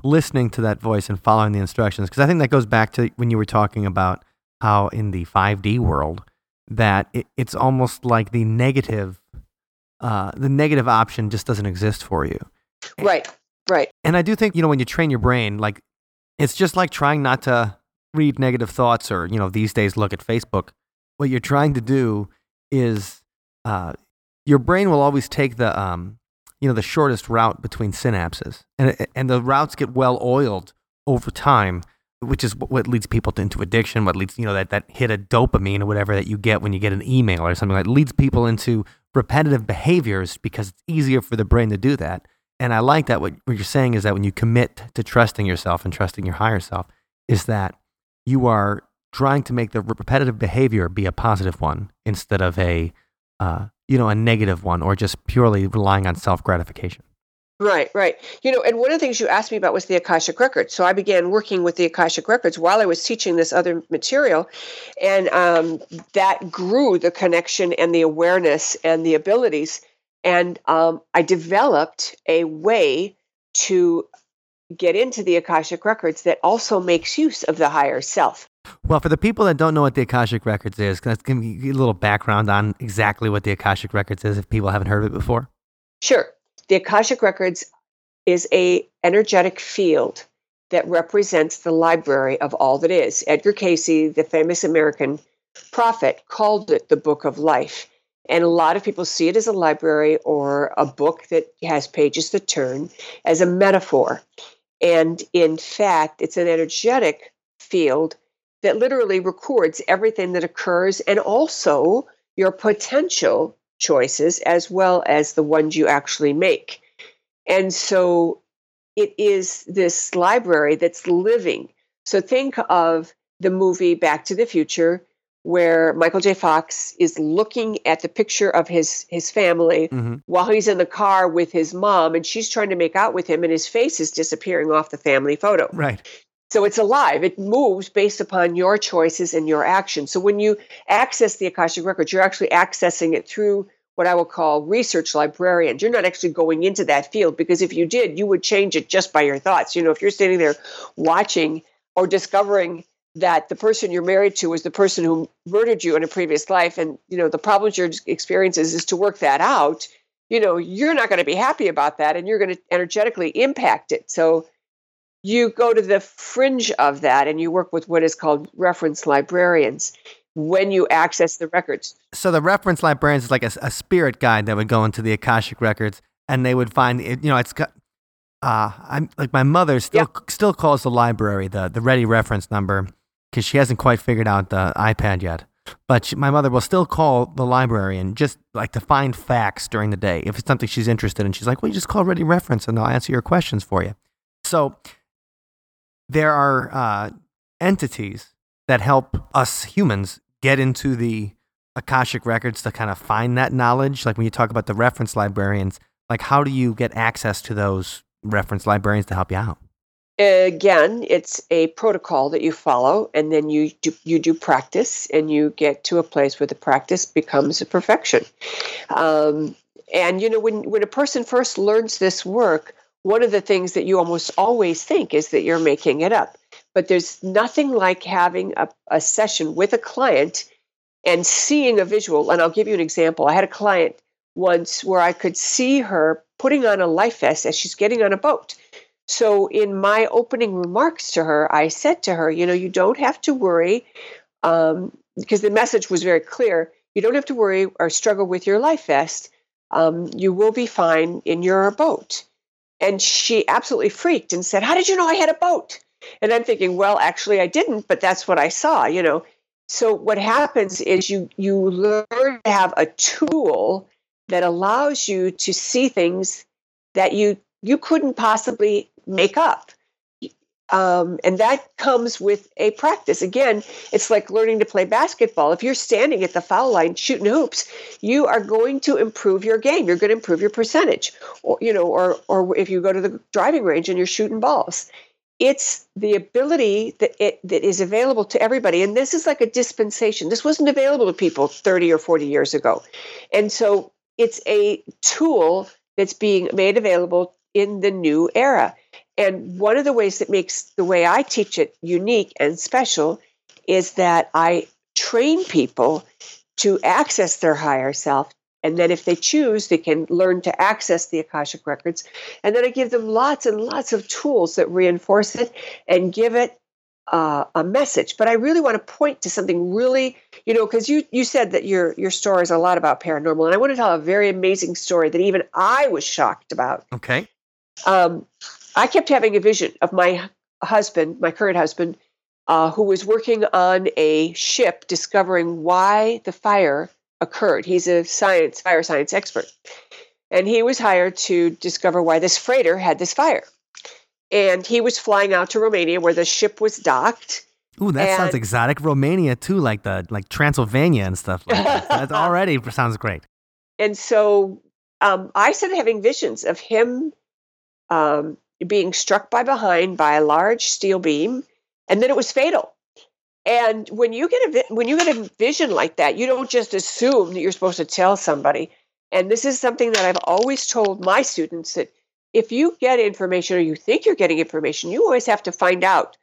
listening to that voice and following the instructions. Because I think that goes back to when you were talking about how in the 5D world that it, it's almost like the negative, uh, the negative option just doesn't exist for you. Right, right. And I do think you know when you train your brain, like it's just like trying not to read negative thoughts or you know these days look at Facebook. What you're trying to do is uh, your brain will always take the um, you know the shortest route between synapses, and and the routes get well oiled over time, which is what- leads people to, into addiction. What leads you know that that hit of dopamine or whatever that you get when you get an email or something like leads people into repetitive behaviors because it's easier for the brain to do that. And I like that what, what you're saying is that when you commit to trusting yourself and trusting your higher self, is that you are trying to make the repetitive behavior be a positive one instead of a uh, you know a negative one or just purely relying on self gratification. Right, right. You know, and one of the things you asked me about was the Akashic Records. So I began working with the Akashic Records while I was teaching this other material. And um, that grew the connection and the awareness and the abilities. And um, I developed a way to get into the Akashic Records that also makes use of the higher self. Well, for the people that don't know what the Akashic Records is, can I give you a little background on exactly what the Akashic Records is if people haven't heard of it before? Sure. The Akashic Records is a energetic field that represents the library of all that is. Edgar Cayce, the famous American prophet, called it the Book of Life. And a lot of people see it as a library or a book that has pages that turn as a metaphor. And in fact, it's an energetic field that literally records everything that occurs and also your potential choices as well as the ones you actually make. And so it is this library that's living. So think of the movie Back to the Future, where Michael J. Fox is looking at the picture of his his family hmm while he's in the car with his mom, and she's trying to make out with him, and his face is disappearing off the family photo. Right. So it's alive. It moves based upon your choices and your actions. So when you access the Akashic Records, you're actually accessing it through what I will call research librarians. You're not actually going into that field because if you did, you would change it just by your thoughts. You know, if you're standing there watching or discovering that the person you're married to is the person who murdered you in a previous life and you know the problems you're experiencing is to work that out you know you're not going to be happy about that and you're going to energetically impact it so you go to the fringe of that and you work with what is called reference librarians when you access the records. So the reference librarians is like a, a spirit guide that would go into the Akashic records, and they would find it. You know, it's got. Uh, I'm like my mother still still calls the library the the ready reference number because she hasn't quite figured out the iPad yet. But she, my mother will still call the librarian just like to find facts during the day if it's something she's interested in. She's like, "Well, you just call ready reference, and they'll answer your questions for you." So there are uh, entities that help us humans get into the Akashic records to kind of find that knowledge. Like when you talk about the reference librarians, like how do you get access to those reference librarians to help you out? Again, it's a protocol that you follow, and then you do, you do practice, and you get to a place where the practice becomes a perfection. Um, and you know, when when a person first learns this work, one of the things that you almost always think is that you're making it up. But there's nothing like having a, a session with a client and seeing a visual. And I'll give you an example. I had a client once where I could see her putting on a life vest as she's getting on a boat. So, in my opening remarks to her, I said to her, you know, you don't have to worry, um, because the message was very clear. You don't have to worry or struggle with your life vest. Um, you will be fine in your boat. And she absolutely freaked and said, How did you know I had a boat? And I'm thinking, Well, actually, I didn't, but that's what I saw, you know. So, what happens is you, you learn to have a tool that allows you to see things that you you couldn't possibly make up. Um, and that comes with a practice. Again, it's like learning to play basketball. If you're standing at the foul line shooting hoops, you are going to improve your game. You're going to improve your percentage. Or you know, or or if you go to the driving range and you're shooting balls, it's the ability that it that is available to everybody. And this is like a dispensation. This wasn't available to people 30 or 40 years ago, and so it's a tool that's being made available in the new era. And one of the ways that makes the way I teach it unique and special is that I train people to access their higher self. And then, if they choose, they can learn to access the Akashic Records. And then I give them lots and lots of tools that reinforce it and give it uh, a message. But I really want to point to something really, you know, because you you said that your your story is a lot about paranormal, and I want to tell a very amazing story that even I was shocked about. Okay. Um, I kept having a vision of my husband, my current husband, uh, who was working on a ship discovering why the fire occurred. He's a science, fire science expert. And he was hired to discover why this freighter had this fire. And he was flying out to Romania where the ship was docked. Ooh, that sounds exotic. Romania too, like the like Transylvania and stuff. Like that. that already sounds great. And so um, I started having visions of him um, being struck by behind by a large steel beam, and then it was fatal. And when you get a when you get a vision like that, you don't just assume that you're supposed to tell somebody. And this is something that I've always told my students that if you get information or you think you're getting information, you always have to find out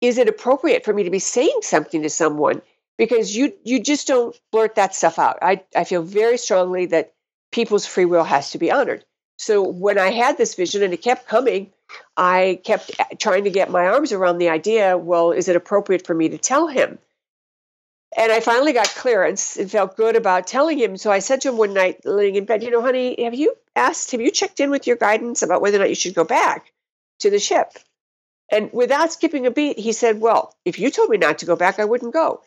is it appropriate for me to be saying something to someone because you you just don't blurt that stuff out. I I feel very strongly that people's free will has to be honored. So when I had this vision and it kept coming, I kept trying to get my arms around the idea, well, is it appropriate for me to tell him? And I finally got clearance and felt good about telling him. So I said to him one night, laying in bed, you know, honey, have you asked, have you checked in with your guidance about whether or not you should go back to the ship? And without skipping a beat, he said, well, if you told me not to go back, I wouldn't go.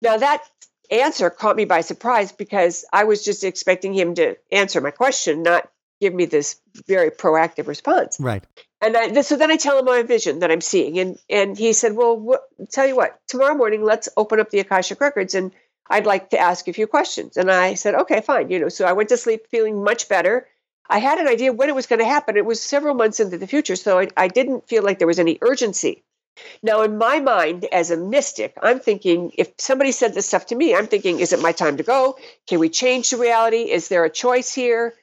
Now that answer caught me by surprise because I was just expecting him to answer my question, not give me this very proactive response. Right. And I, so then I tell him my vision that I'm seeing, and and he said, "Well, what, tell you what, tomorrow morning, let's open up the Akashic records, and I'd like to ask a few questions." And I said, "Okay, fine." You know, so I went to sleep feeling much better. I had an idea when it was going to happen. It was several months into the future, so I, I didn't feel like there was any urgency. Now, in my mind, as a mystic, I'm thinking if somebody said this stuff to me, I'm thinking, is it my time to go? Can we change the reality? Is there a choice here?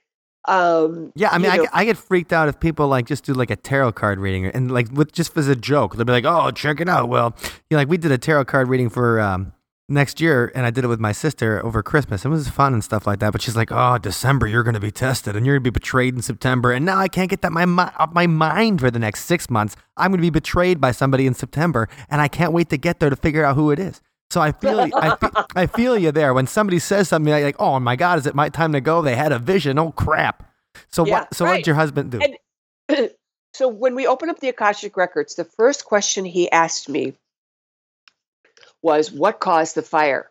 Um, Yeah, I mean, I, know- get- I get freaked out if people like just do like a tarot card reading and like with just as a joke. They'll be like, "Oh, check it out." Well, you know, like we did a tarot card reading for um, next year, and I did it with my sister over Christmas. It was fun and stuff like that. But she's like, "Oh, December, you're going to be tested, and you're going to be betrayed in September." And now I can't get that my mi- off my mind for the next six months. I'm going to be betrayed by somebody in September, and I can't wait to get there to figure out who it is. So I feel I, I feel you there when somebody says something like, "Oh my God, is it my time to go?" They had a vision. Oh crap! So Yeah, what? So what did your husband do? And- so when we opened up the Akashic records, the first question he asked me was, "What caused the fire?"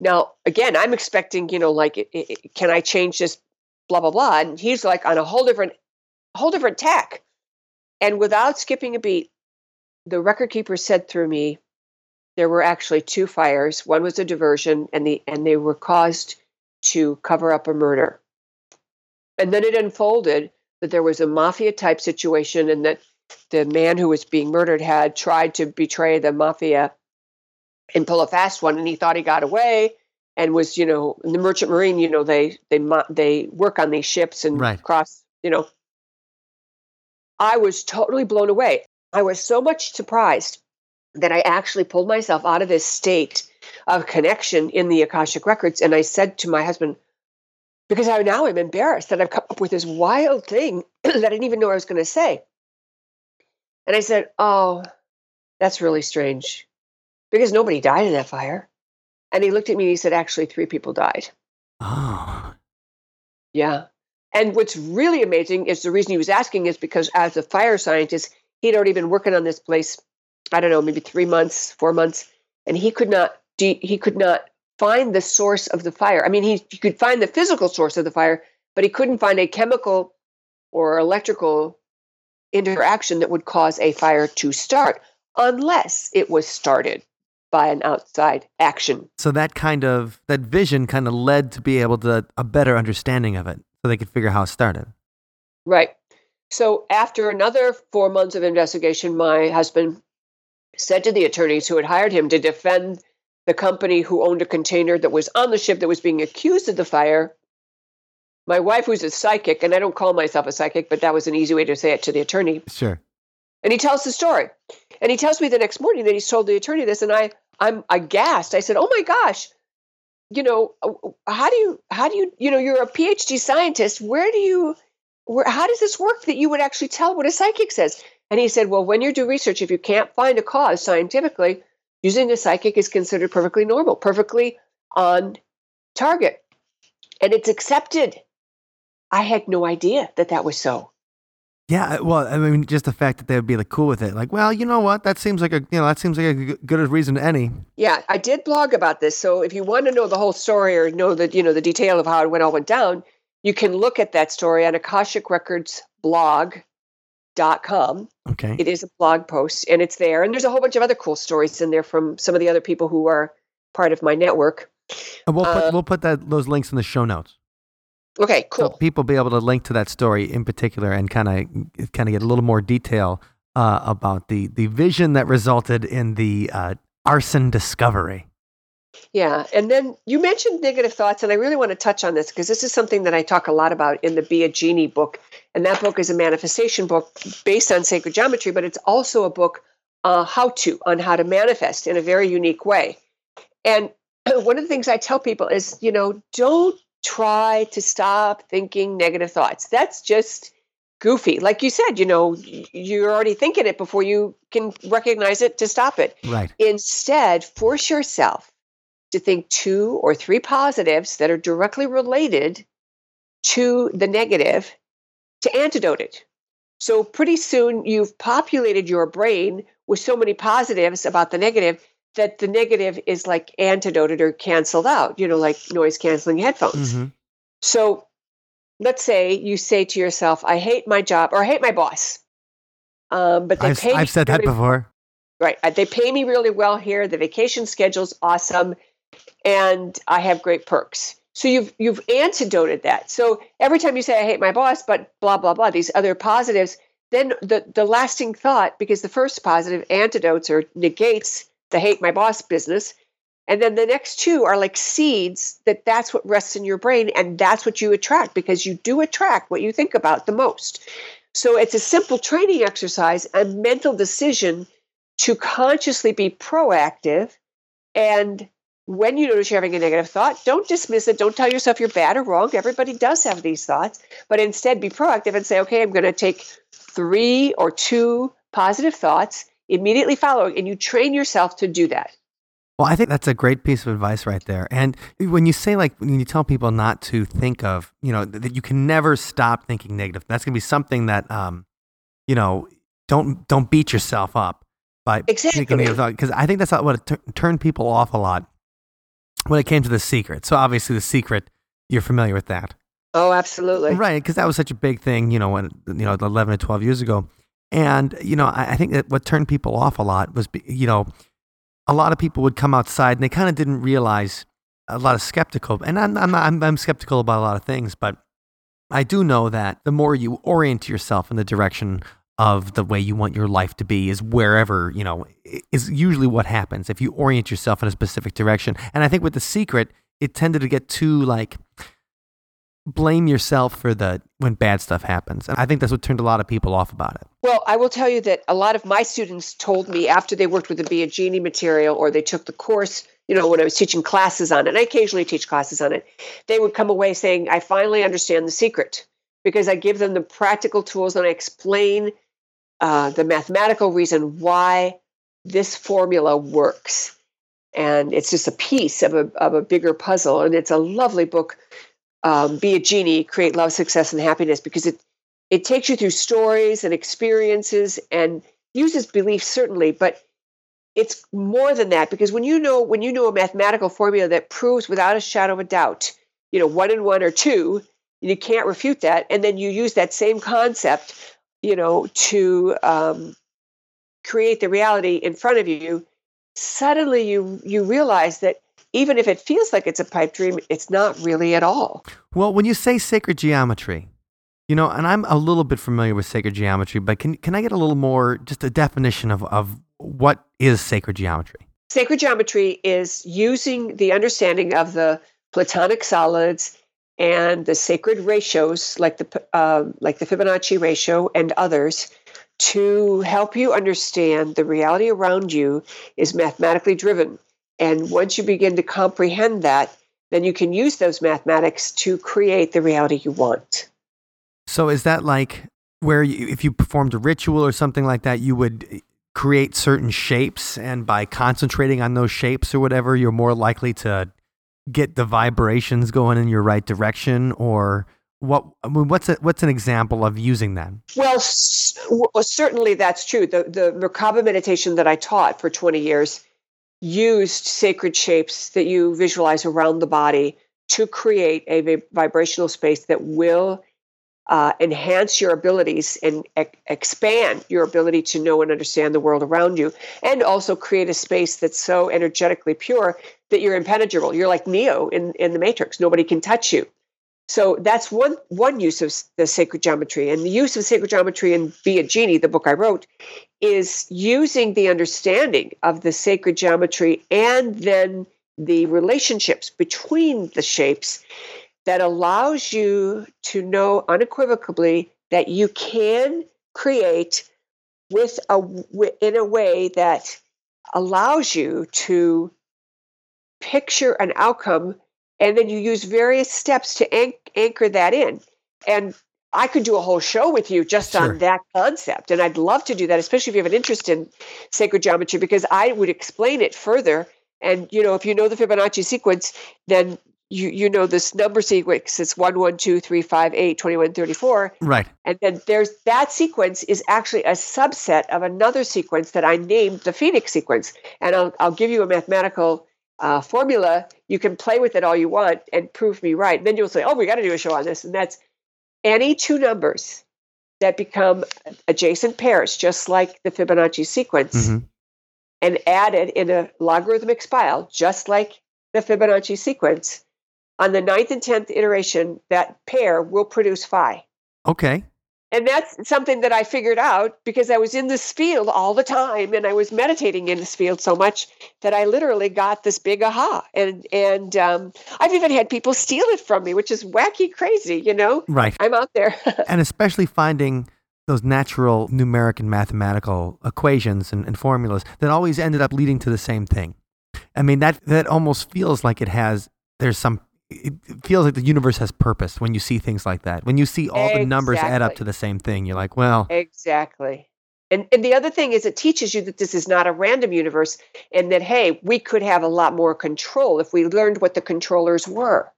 Now, again, I'm expecting, you know, like, it, it, can I change this? Blah blah blah. And he's like on a whole different, whole different tack. And without skipping a beat, the record keeper said through me, there were actually two fires. One was a diversion, and the and they were caused to cover up a murder. And then it unfolded that there was a mafia type situation and that the man who was being murdered had tried to betray the mafia and pull a fast one and he thought he got away and was you know in the merchant marine you know they they they work on these ships and Right. cross you know i was totally blown away i was so much surprised that i actually pulled myself out of this state of connection in the akashic records and i said to my husband because I now am embarrassed that I've come up with this wild thing that I didn't even know I was going to say. And I said, Oh, that's really strange because nobody died in that fire. And he looked at me and he said, Actually, three people died. oh, Yeah. And what's really amazing is the reason he was asking is because as a fire scientist, he'd already been working on this place, I don't know, maybe three months, four months, and he could not he could not find the source of the fire. I mean, he, he could find the physical source of the fire, but he couldn't find a chemical or electrical interaction that would cause a fire to start unless it was started by an outside action. so that kind of that vision kind of led to be able to a better understanding of it, so they could figure how it started. Right. So after another four months of investigation, my husband said to the attorneys who had hired him to defend the company who owned a container that was on the ship that was being accused of the fire. My wife, who's a psychic, and I don't call myself a psychic, but that was an easy way to say it to the attorney. Sure. And he tells the story. And he tells me the next morning that he's told the attorney this, and I, I'm aghast. I said, "Oh my gosh, you know, uh, how do you, how do you, you know, you're a PhD scientist. Where do you, where, how does this work that you would actually tell what a psychic says?" And he said, "Well, when you do research, if you can't find a cause scientifically, using a psychic is considered perfectly normal, perfectly on target, and it's accepted." I had no idea that that was so. Yeah, well, I mean, just the fact that they would be like cool with it, like, well, you know what? That seems like a, you know, that seems like a good a reason to any. Yeah, I did blog about this. So if you want to know the whole story or know the you know the detail of how it went all went down, you can look at that story on Akashic Records blog.com. Okay. It is a blog post and it's there. And there's a whole bunch of other cool stories in there from some of the other people who are part of my network. And we'll put uh, we'll put that those links in the show notes. Okay, So cool. people be able to link to that story in particular and kind of kind of get a little more detail uh, about the the vision that resulted in the uh, arson discovery. Yeah. And then you mentioned negative thoughts, and I really want to touch on this because this is something that I talk a lot about in the Be a Genie book. And that book is a manifestation book based on sacred geometry, but it's also a book uh, how to on how to manifest in a very unique way. And one of the things I tell people is, you know, don't try to stop thinking negative thoughts. That's just goofy. Like you said, you know, you're already thinking it before you can recognize it to stop it. Right. Instead, force yourself to think two or three positives that are directly related to the negative to antidote it. So, pretty soon you've populated your brain with so many positives about the negative that the negative is like antidoted or canceled out, you know, like noise canceling headphones. hmm So let's say you say to yourself, I hate my job or I hate my boss. Um, but they I've, pay I've said that before. Right. Uh, They pay me really well here. The vacation schedule's awesome, and I have great perks. So you've you've antidoted that. So every time you say I hate my boss, but blah blah blah, these other positives, then the the lasting thought, because the first positive antidotes or negates the hate my boss business, and then the next two are like seeds that that's what rests in your brain, and that's what you attract because you do attract what you think about the most. So it's a simple training exercise, a mental decision to consciously be proactive. And when you notice you're having a negative thought, don't dismiss it. Don't tell yourself you're bad or wrong. Everybody does have these thoughts, but instead be proactive and say, okay, I'm going to take three or two positive thoughts immediately following, and you train yourself to do that. Well, I think that's a great piece of advice right there. And when you say like when you tell people not to think of, you know, that you can never stop thinking negative. That's going to be something that, um, you know, don't don't beat yourself up by Exactly. thinking negative thought because I think that's what t- turned people off a lot when it came to the secret. So obviously, the secret, you're familiar with that, Oh, absolutely. right? Because that was such a big thing, you know, when you know, 11 or 12 years ago. And you know, I, I think that what turned people off a lot was, you know, a lot of people would come outside and they kind of didn't realize a lot of skeptical, and I'm, I'm, I'm, I'm skeptical about a lot of things, but I do know that the more you orient yourself in the direction of the way you want your life to be is wherever, you know, is usually what happens if you orient yourself in a specific direction. And I think with The Secret, it tended to get too like blame yourself for the when bad stuff happens. And I think that's what turned a lot of people off about it. Well, I will tell you that a lot of my students told me after they worked with the Be a Genie material or they took the course, you know, when I was teaching classes on it, and I occasionally teach classes on it, they would come away saying, I finally understand the secret because I give them the practical tools and I explain uh, the mathematical reason why this formula works. And it's just a piece of a, of a bigger puzzle. And it's a lovely book, um, Be a Genie, Create Love, Success, and Happiness, because it it takes you through stories and experiences and uses belief certainly but it's more than that because when you know when you know a mathematical formula that proves without a shadow of a doubt you know one and one or two you can't refute that and then you use that same concept you know to um, create the reality in front of you suddenly you you realize that even if it feels like it's a pipe dream it's not really at all Well, when you say sacred geometry, you know, and I'm a little bit familiar with sacred geometry, but can can I get a little more just a definition of of what is sacred geometry? Sacred geometry is using the understanding of the Platonic solids and the sacred ratios, like the uh, like the Fibonacci ratio and others, to help you understand the reality around you is mathematically driven. And once you begin to comprehend that, then you can use those mathematics to create the reality you want. So is that like where you, if you performed a ritual or something like that, you would create certain shapes, and by concentrating on those shapes or whatever, you're more likely to get the vibrations going in your right direction, or what? I mean, what's a, what's an example of using that? Well, s- w- certainly that's true. The the Merkaba meditation that I taught for 20 years used sacred shapes that you visualize around the body to create a vi- vibrational space that will uh, enhance your abilities and expand your ability to know and understand the world around you, and also create a space that's so energetically pure that you're impenetrable. You're like Neo in, in the Matrix. Nobody can touch you. So that's one one use of the sacred geometry, and the use of sacred geometry in Be a Genie, the book I wrote, is using the understanding of the sacred geometry and then the relationships between the shapes that allows you to know unequivocally that you can create with a in a way that allows you to picture an outcome and then you use various steps to anch- anchor that in and i could do a whole show with you just Sure. on that concept and i'd love to do that especially if you have an interest in sacred geometry because i would explain it further and you know if you know the fibonacci sequence then you you know this number sequence it's 1 1 2 3 5 8 21 34 Right. and then there's that sequence is actually a subset of another sequence that I named the Phoenix sequence. And I'll, I'll give you a mathematical uh, formula. You can play with it all you want and prove me right. And then you'll say, oh, we got to do a show on this. And that's any two numbers that become adjacent pairs, just like the Fibonacci sequence, Mhm. and added in a logarithmic spiral, just like the Fibonacci sequence, on the ninth and tenth iteration, that pair will produce phi. Okay. And that's something that I figured out because I was in this field all the time and I was meditating in this field so much that I literally got this big aha. And and um, I've even had people steal it from me, which is wacky crazy, you know? Right. I'm out there. and especially finding those natural numeric and mathematical equations and, and formulas that always ended up leading to the same thing. I mean, that, that almost feels like it has, there's some, it feels like the universe has purpose when you see things like that. When you see all the numbers add up to the same thing, you're like, well, exactly. And, and the other thing is, it teaches you that this is not a random universe and that, hey, we could have a lot more control if we learned what the controllers were.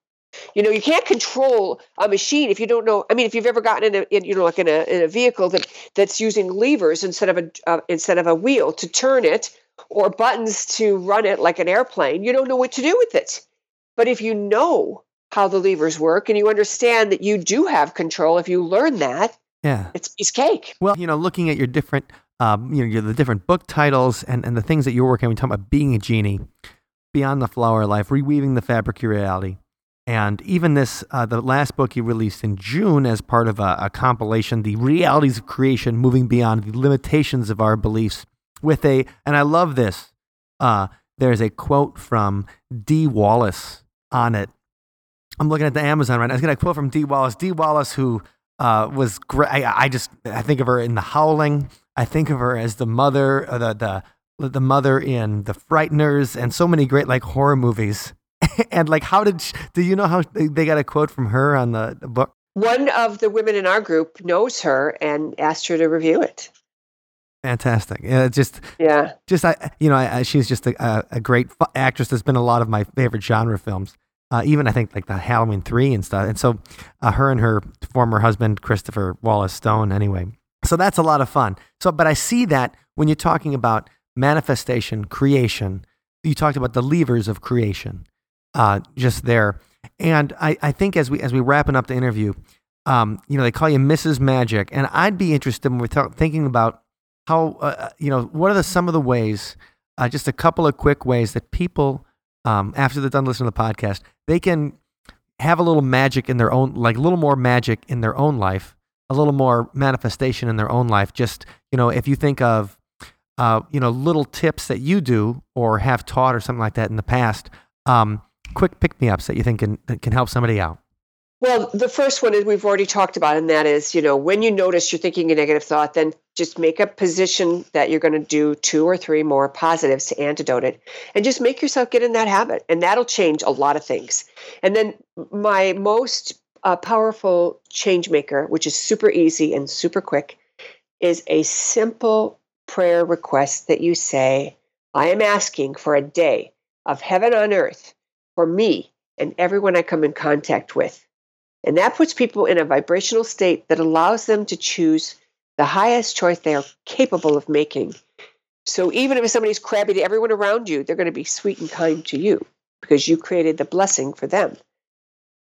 You know, you can't control a machine if you don't know. I mean, if you've ever gotten in a, in, you know, like in a, in a vehicle that that's using levers instead of a uh, instead of a wheel to turn it, or buttons to run it like an airplane, you don't know what to do with it. But if you know how the levers work and you understand that you do have control, if you learn that, yeah. it's piece cake. Well, you know, looking at your different, um, you know, your, the different book titles and, and the things that you're working on, we talk about being a genie, beyond the flower life, reweaving the fabric of reality, and even this, uh, the last book you released in June as part of a, a compilation, the realities of creation, moving beyond the limitations of our beliefs, with a, and I love this. Uh, there's a quote from Dee Wallace on it. I'm looking at the Amazon right now. I was going to quote from Dee Wallace. Dee Wallace, who uh, was great. I, I just I think of her in The Howling. I think of her as the mother, uh, the the the mother in The Frighteners, and so many great like horror movies. and like, how did sh do you know how they they got a quote from her on the, the book? One of the women in our group knows her and asked her to review it. Fantastic. Yeah, just Yeah. just I you know I, I, she's just a, a, great fu- actress. There's been a lot of my favorite genre films. Uh, even I think like the Halloween three and stuff. And so uh, her and her former husband Christopher Wallace Stone. Anyway, so that's a lot of fun. So, but I see that when you're talking about manifestation, creation, you talked about the levers of creation, uh, just there. And I, I think as we as we wrapping up the interview, um, you know, they call you Mrs. Magic, and I'd be interested when we're talk, thinking about how uh, you know what are the some of the ways, uh, just a couple of quick ways that people, um, after they're done listening to the podcast, they can have a little magic in their own, like a little more magic in their own life, a little more manifestation in their own life. Just you know, if you think of, uh, you know, little tips that you do or have taught or something like that in the past, um, quick pick me ups that you think can can help somebody out. Well, the first one is we've already talked about, and that is, you know, when you notice you're thinking a negative thought, then just make a position that you're going to do two or three more positives to antidote it, and just make yourself get in that habit, and that'll change a lot of things. And then my most uh, powerful change maker, which is super easy and super quick, is a simple prayer request that you say, I am asking for a day of heaven on earth for me and everyone I come in contact with. And that puts people in a vibrational state that allows them to choose the highest choice they are capable of making. So even if somebody's crabby to everyone around you, they're going to be sweet and kind to you because you created the blessing for them.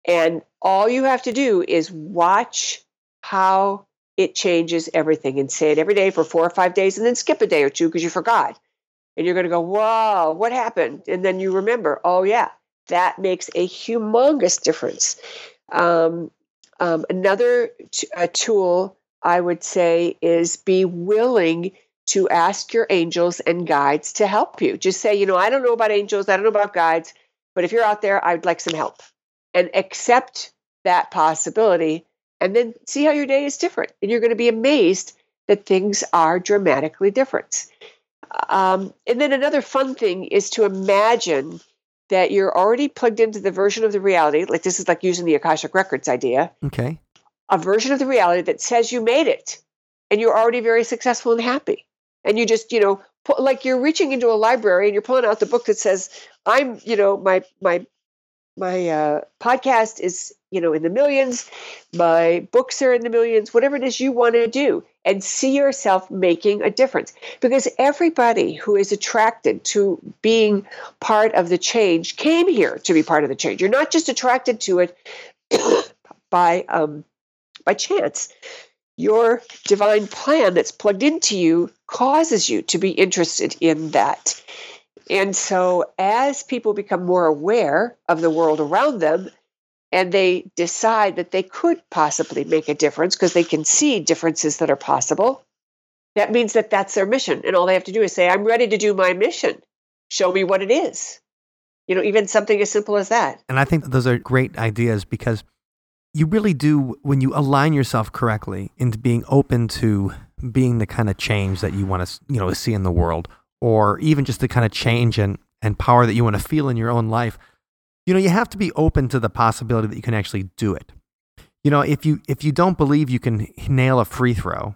And all you have to do is watch how it changes everything and say it every day for four or five days and then skip a day or two because you forgot. And you're going to go, whoa, what happened? And then you remember, oh, yeah, that makes a humongous difference. Um, um, another t- a tool I would say is be willing to ask your angels and guides to help you. Just say, you know, I don't know about angels, I don't know about guides, but if you're out there, I'd like some help. And accept that possibility and then see how your day is different. And you're going to be amazed that things are dramatically different. Um, and then another fun thing is to imagine that you're already plugged into the version of the reality, like this is like using the Akashic Records idea, Okay. A version of the reality that says you made it and you're already very successful and happy. And you just, you know, like you're reaching into a library and you're pulling out the book that says, I'm, you know, my, my, my uh, podcast is, you know, in the millions, my books are in the millions, whatever it is you want to do, and see yourself making a difference. Because everybody who is attracted to being part of the change came here to be part of the change. You're not just attracted to it by um, by chance. your divine plan that's plugged into you causes you to be interested in that. And so, as people become more aware of the world around them, and they decide that they could possibly make a difference because they can see differences that are possible, that means that that's their mission. And all they have to do is say, I'm ready to do my mission. Show me what it is. You know, even something as simple as that. And I think those are great ideas because you really do, when you align yourself correctly into being open to being the kind of change that you want to, you know, see in the world, or even just the kind of change and, and power that you want to feel in your own life, you know, you have to be open to the possibility that you can actually do it. You know, if you if you don't believe you can nail a free throw,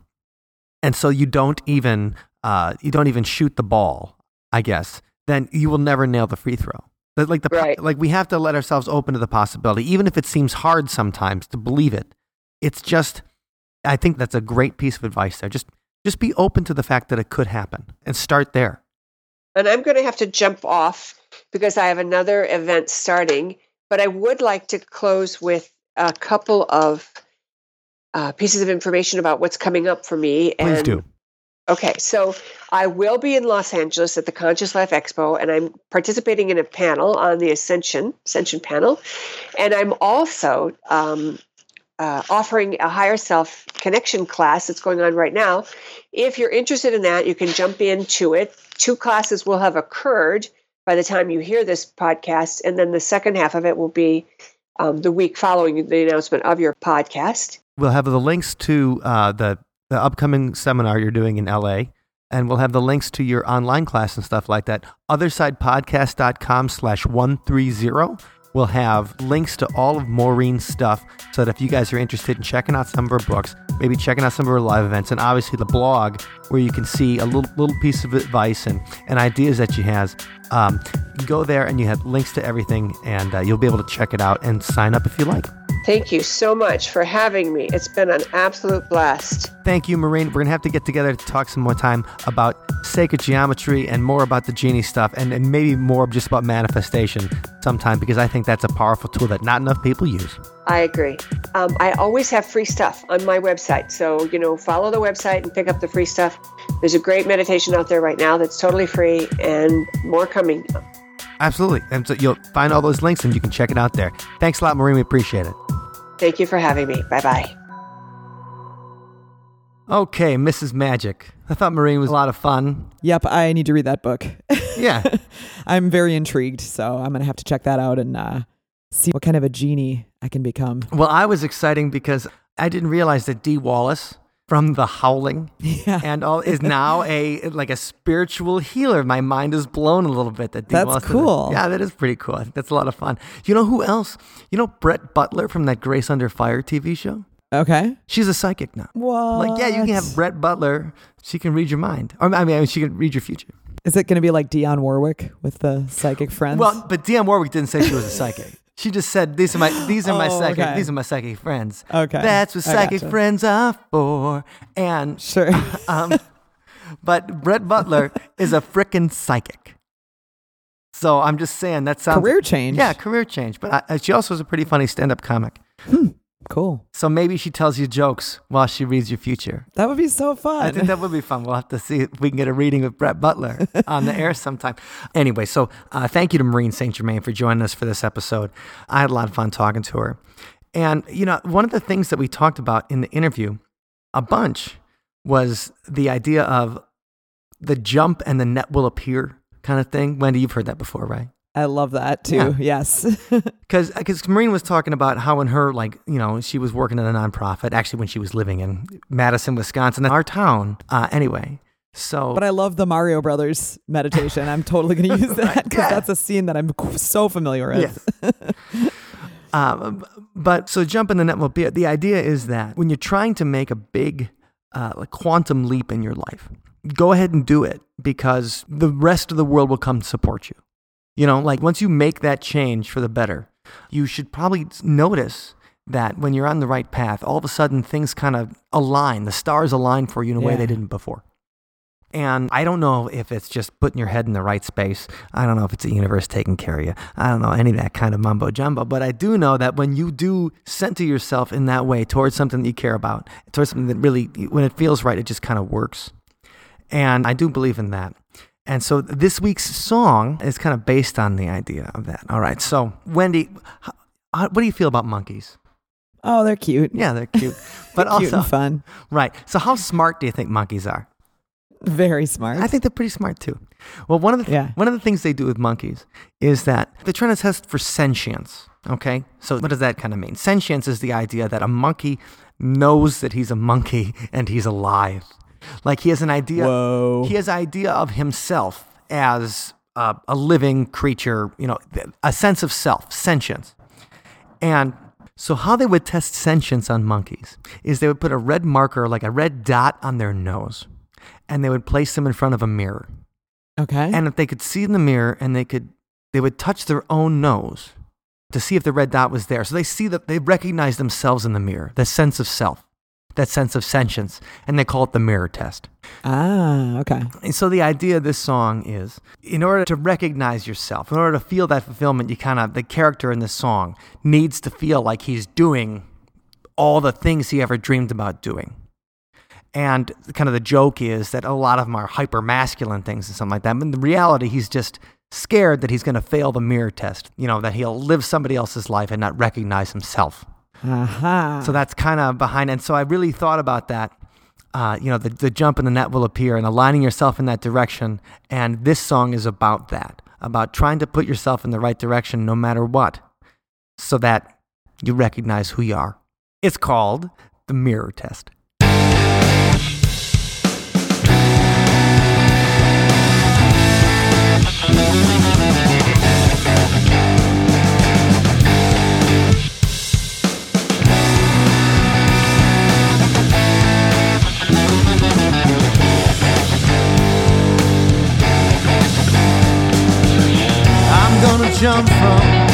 and so you don't even uh, you don't even shoot the ball, I guess, then you will never nail the free throw. Like the Right. like we have to let ourselves open to the possibility, even if it seems hard sometimes to believe it. It's just, I think that's a great piece of advice there. Just just be open to the fact that it could happen and start there. And I'm going to have to jump off because I have another event starting. But I would like to close with a couple of uh, pieces of information about what's coming up for me. Please and do. Okay, so I will be in Los Angeles at the Conscious Life Expo, and I'm participating in a panel on the Ascension Ascension panel, and I'm also um, uh, offering a higher self connection class that's going on right now. If you're interested in that, you can jump into it. Two classes will have occurred by the time you hear this podcast, and then the second half of it will be um, the week following the announcement of your podcast. We'll have the links to uh, the the upcoming seminar you're doing in LA, and we'll have the links to your online class and stuff like that. Othersidepodcast.com slash one three zero. We'll have links to all of Maureen's stuff so that if you guys are interested in checking out some of her books, maybe checking out some of her live events, and obviously the blog where you can see a little little piece of advice and, and ideas that she has. Um, go there and you have links to everything, and uh, you'll be able to check it out and sign up if you like. Thank you so much for having me. It's been an absolute blast. Thank you, Maureen. We're going to have to get together to talk some more time about sacred geometry and more about the genie stuff and, and maybe more just about manifestation sometime because I think that's a powerful tool that not enough people use. I agree. Um, I always have free stuff on my website. So, you know, follow the website and pick up the free stuff. There's a great meditation out there right now that's totally free and more coming. Absolutely. And so you'll find all those links and you can check it out there. Thanks a lot, Maureen. We appreciate it. Thank you for having me. Bye bye. Okay, Mrs. Magic. I thought Maureen was a lot of fun. Yep, I need to read that book. Yeah. I'm very intrigued, so I'm gonna have to check that out and uh, see what kind of a genie I can become. well, I was exciting because I didn't realize that Dee Wallace from The Howling Yeah, and all is now a like a spiritual healer. My mind is blown a little bit. That That's is- cool. Yeah, that is pretty cool. I think That's a lot of fun. You know who else? You know Brett Butler from that Grace Under Fire TV show. okay. She's a psychic now. What? Like, yeah, you can have Brett Butler. She can read your mind. Or I mean, she can read your future. Is it gonna be like Dionne Warwick with the psychic friends? Well, but Dionne Warwick didn't say she was a psychic. She just said these are my these are my Oh, psychic okay. these are my psychic friends. Okay, That's what psychic gotcha. friends are for. And sure. um, but Brett Butler is a frickin' psychic. So I'm just saying that sounds Career change. Yeah, career change. But I, she also is a pretty funny stand-up comic. Cool. So maybe she tells you jokes while she reads your future. That would be so fun. I think that would be fun. We'll have to see if we can get a reading with Brett Butler on the air sometime. Anyway, so uh, thank you to Maureen St. Germain for joining us for this episode. I had a lot of fun talking to her. And, you know, one of the things that we talked about in the interview a bunch was the idea of the jump and the net will appear kind of thing. Wendy, you've heard that before, right? I love that too. Yeah. Yes. Because because Maureen was talking about how in her like you know she was working at a nonprofit actually when she was living in Madison, Wisconsin, our town. Uh, anyway, so but I love the Mario Brothers meditation. I'm totally going to use that because yeah. that's a scene that I'm so familiar with. Yes. um, but so jump in the net will be the idea is that when you're trying to make a big uh, like quantum leap in your life, go ahead and do it because the rest of the world will come support you. You know, like once you make that change for the better, you should probably notice that when you're on the right path, all of a sudden things kind of align. The stars align for you in a way they didn't before. And I don't know if it's just putting your head in the right space. I don't know if it's the universe taking care of you. I don't know any of that kind of mumbo jumbo. But I do know that when you do center yourself in that way towards something that you care about, towards something that really, when it feels right, it just kind of works. And I do believe in that. And so this week's song is kind of based on the idea of that. All right. So, Wendy, uh, what do you feel about monkeys? Oh, they're cute. Yeah, they're cute. But they're also, fun. right. So, how smart do you think monkeys are? Very smart. I think they're pretty smart too. Well, one of the Yeah. one of the things they do with monkeys is that they're trying to test for sentience. Okay, so what does that kind of mean? Sentience is the idea that a monkey knows that he's a monkey and he's alive. Like he has an idea. Whoa. He has an idea of himself as a, a living creature. You know, a sense of self, sentience. And so, how they would test sentience on monkeys is they would put a red marker, like a red dot, on their nose, and they would place them in front of a mirror. okay. And if they could see in the mirror and they could, they would touch their own nose to see if the red dot was there. So they see that they recognize themselves in the mirror, the sense of self, that sense of sentience, and they call it the mirror test. ah, okay. And so the idea of this song is in order to recognize yourself, in order to feel that fulfillment, you kind of, the character in this song needs to feel like he's doing all the things he ever dreamed about doing. And kind of the joke is that a lot of them are hyper masculine things and something like that. But in the reality, he's just scared that he's going to fail the mirror test, you know, that he'll live somebody else's life and not recognize himself. Aha. So that's kind of behind. And so I really thought about that. Uh, you know, the, the jump in the net will appear and aligning yourself in that direction. And this song is about that, about trying to put yourself in the right direction no matter what, so that you recognize who you are. It's called the mirror test. Jump from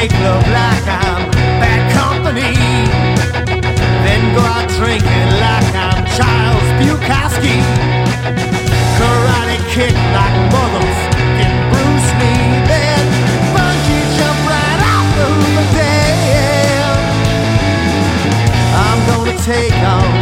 make love like I'm bad company. Then go out drinking like I'm Charles Bukowski. Karate kick like mother's in Bruce Lee. Then bungee jump right off the Hoover Dam. I'm gonna take on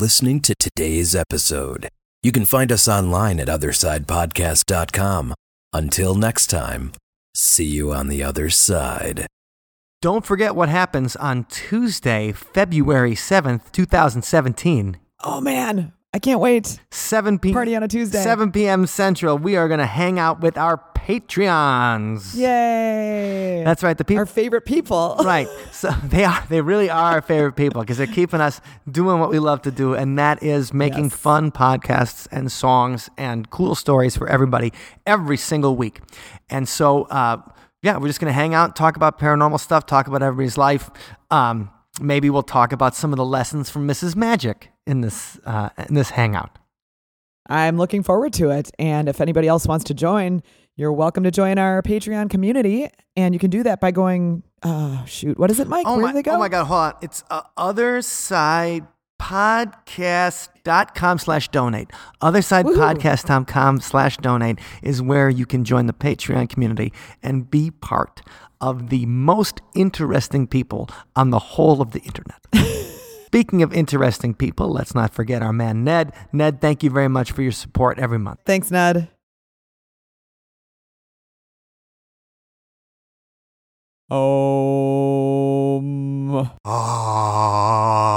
listening to today's episode. You can find us online at OthersidePodcast.com. Until next time, See you on the other side. Don't forget what happens on Tuesday, February 7th, 2017. Oh man, I can't wait. 7 p.m. Party on a Tuesday. 7 p.m. Central. We are going to hang out with our Patreons. Yay. That's right. The people. our favorite people. right. So they are. They really are our favorite people because they're keeping us doing what we love to do, and that is making Yes. fun podcasts and songs and cool stories for everybody every single week. And so, uh, yeah, we're just gonna hang out, talk about paranormal stuff, talk about everybody's life. Um, maybe we'll talk about some of the lessons from Mrs. Magic in this uh, in this hangout. I'm looking forward to it. And if anybody else wants to join, you're welcome to join our Patreon community. And you can do that by going, uh, shoot, what is it, Mike? Oh Where my, do they go? oh my God, hold on. It's uh, othersidepodcast.com slash donate. Othersidepodcast.com slash donate is where you can join the Patreon community and be part of the most interesting people on the whole of the internet. Speaking of interesting people, let's not forget our man Ned. Ned, thank you very much for your support every month. Thanks, Ned. Om. Ah.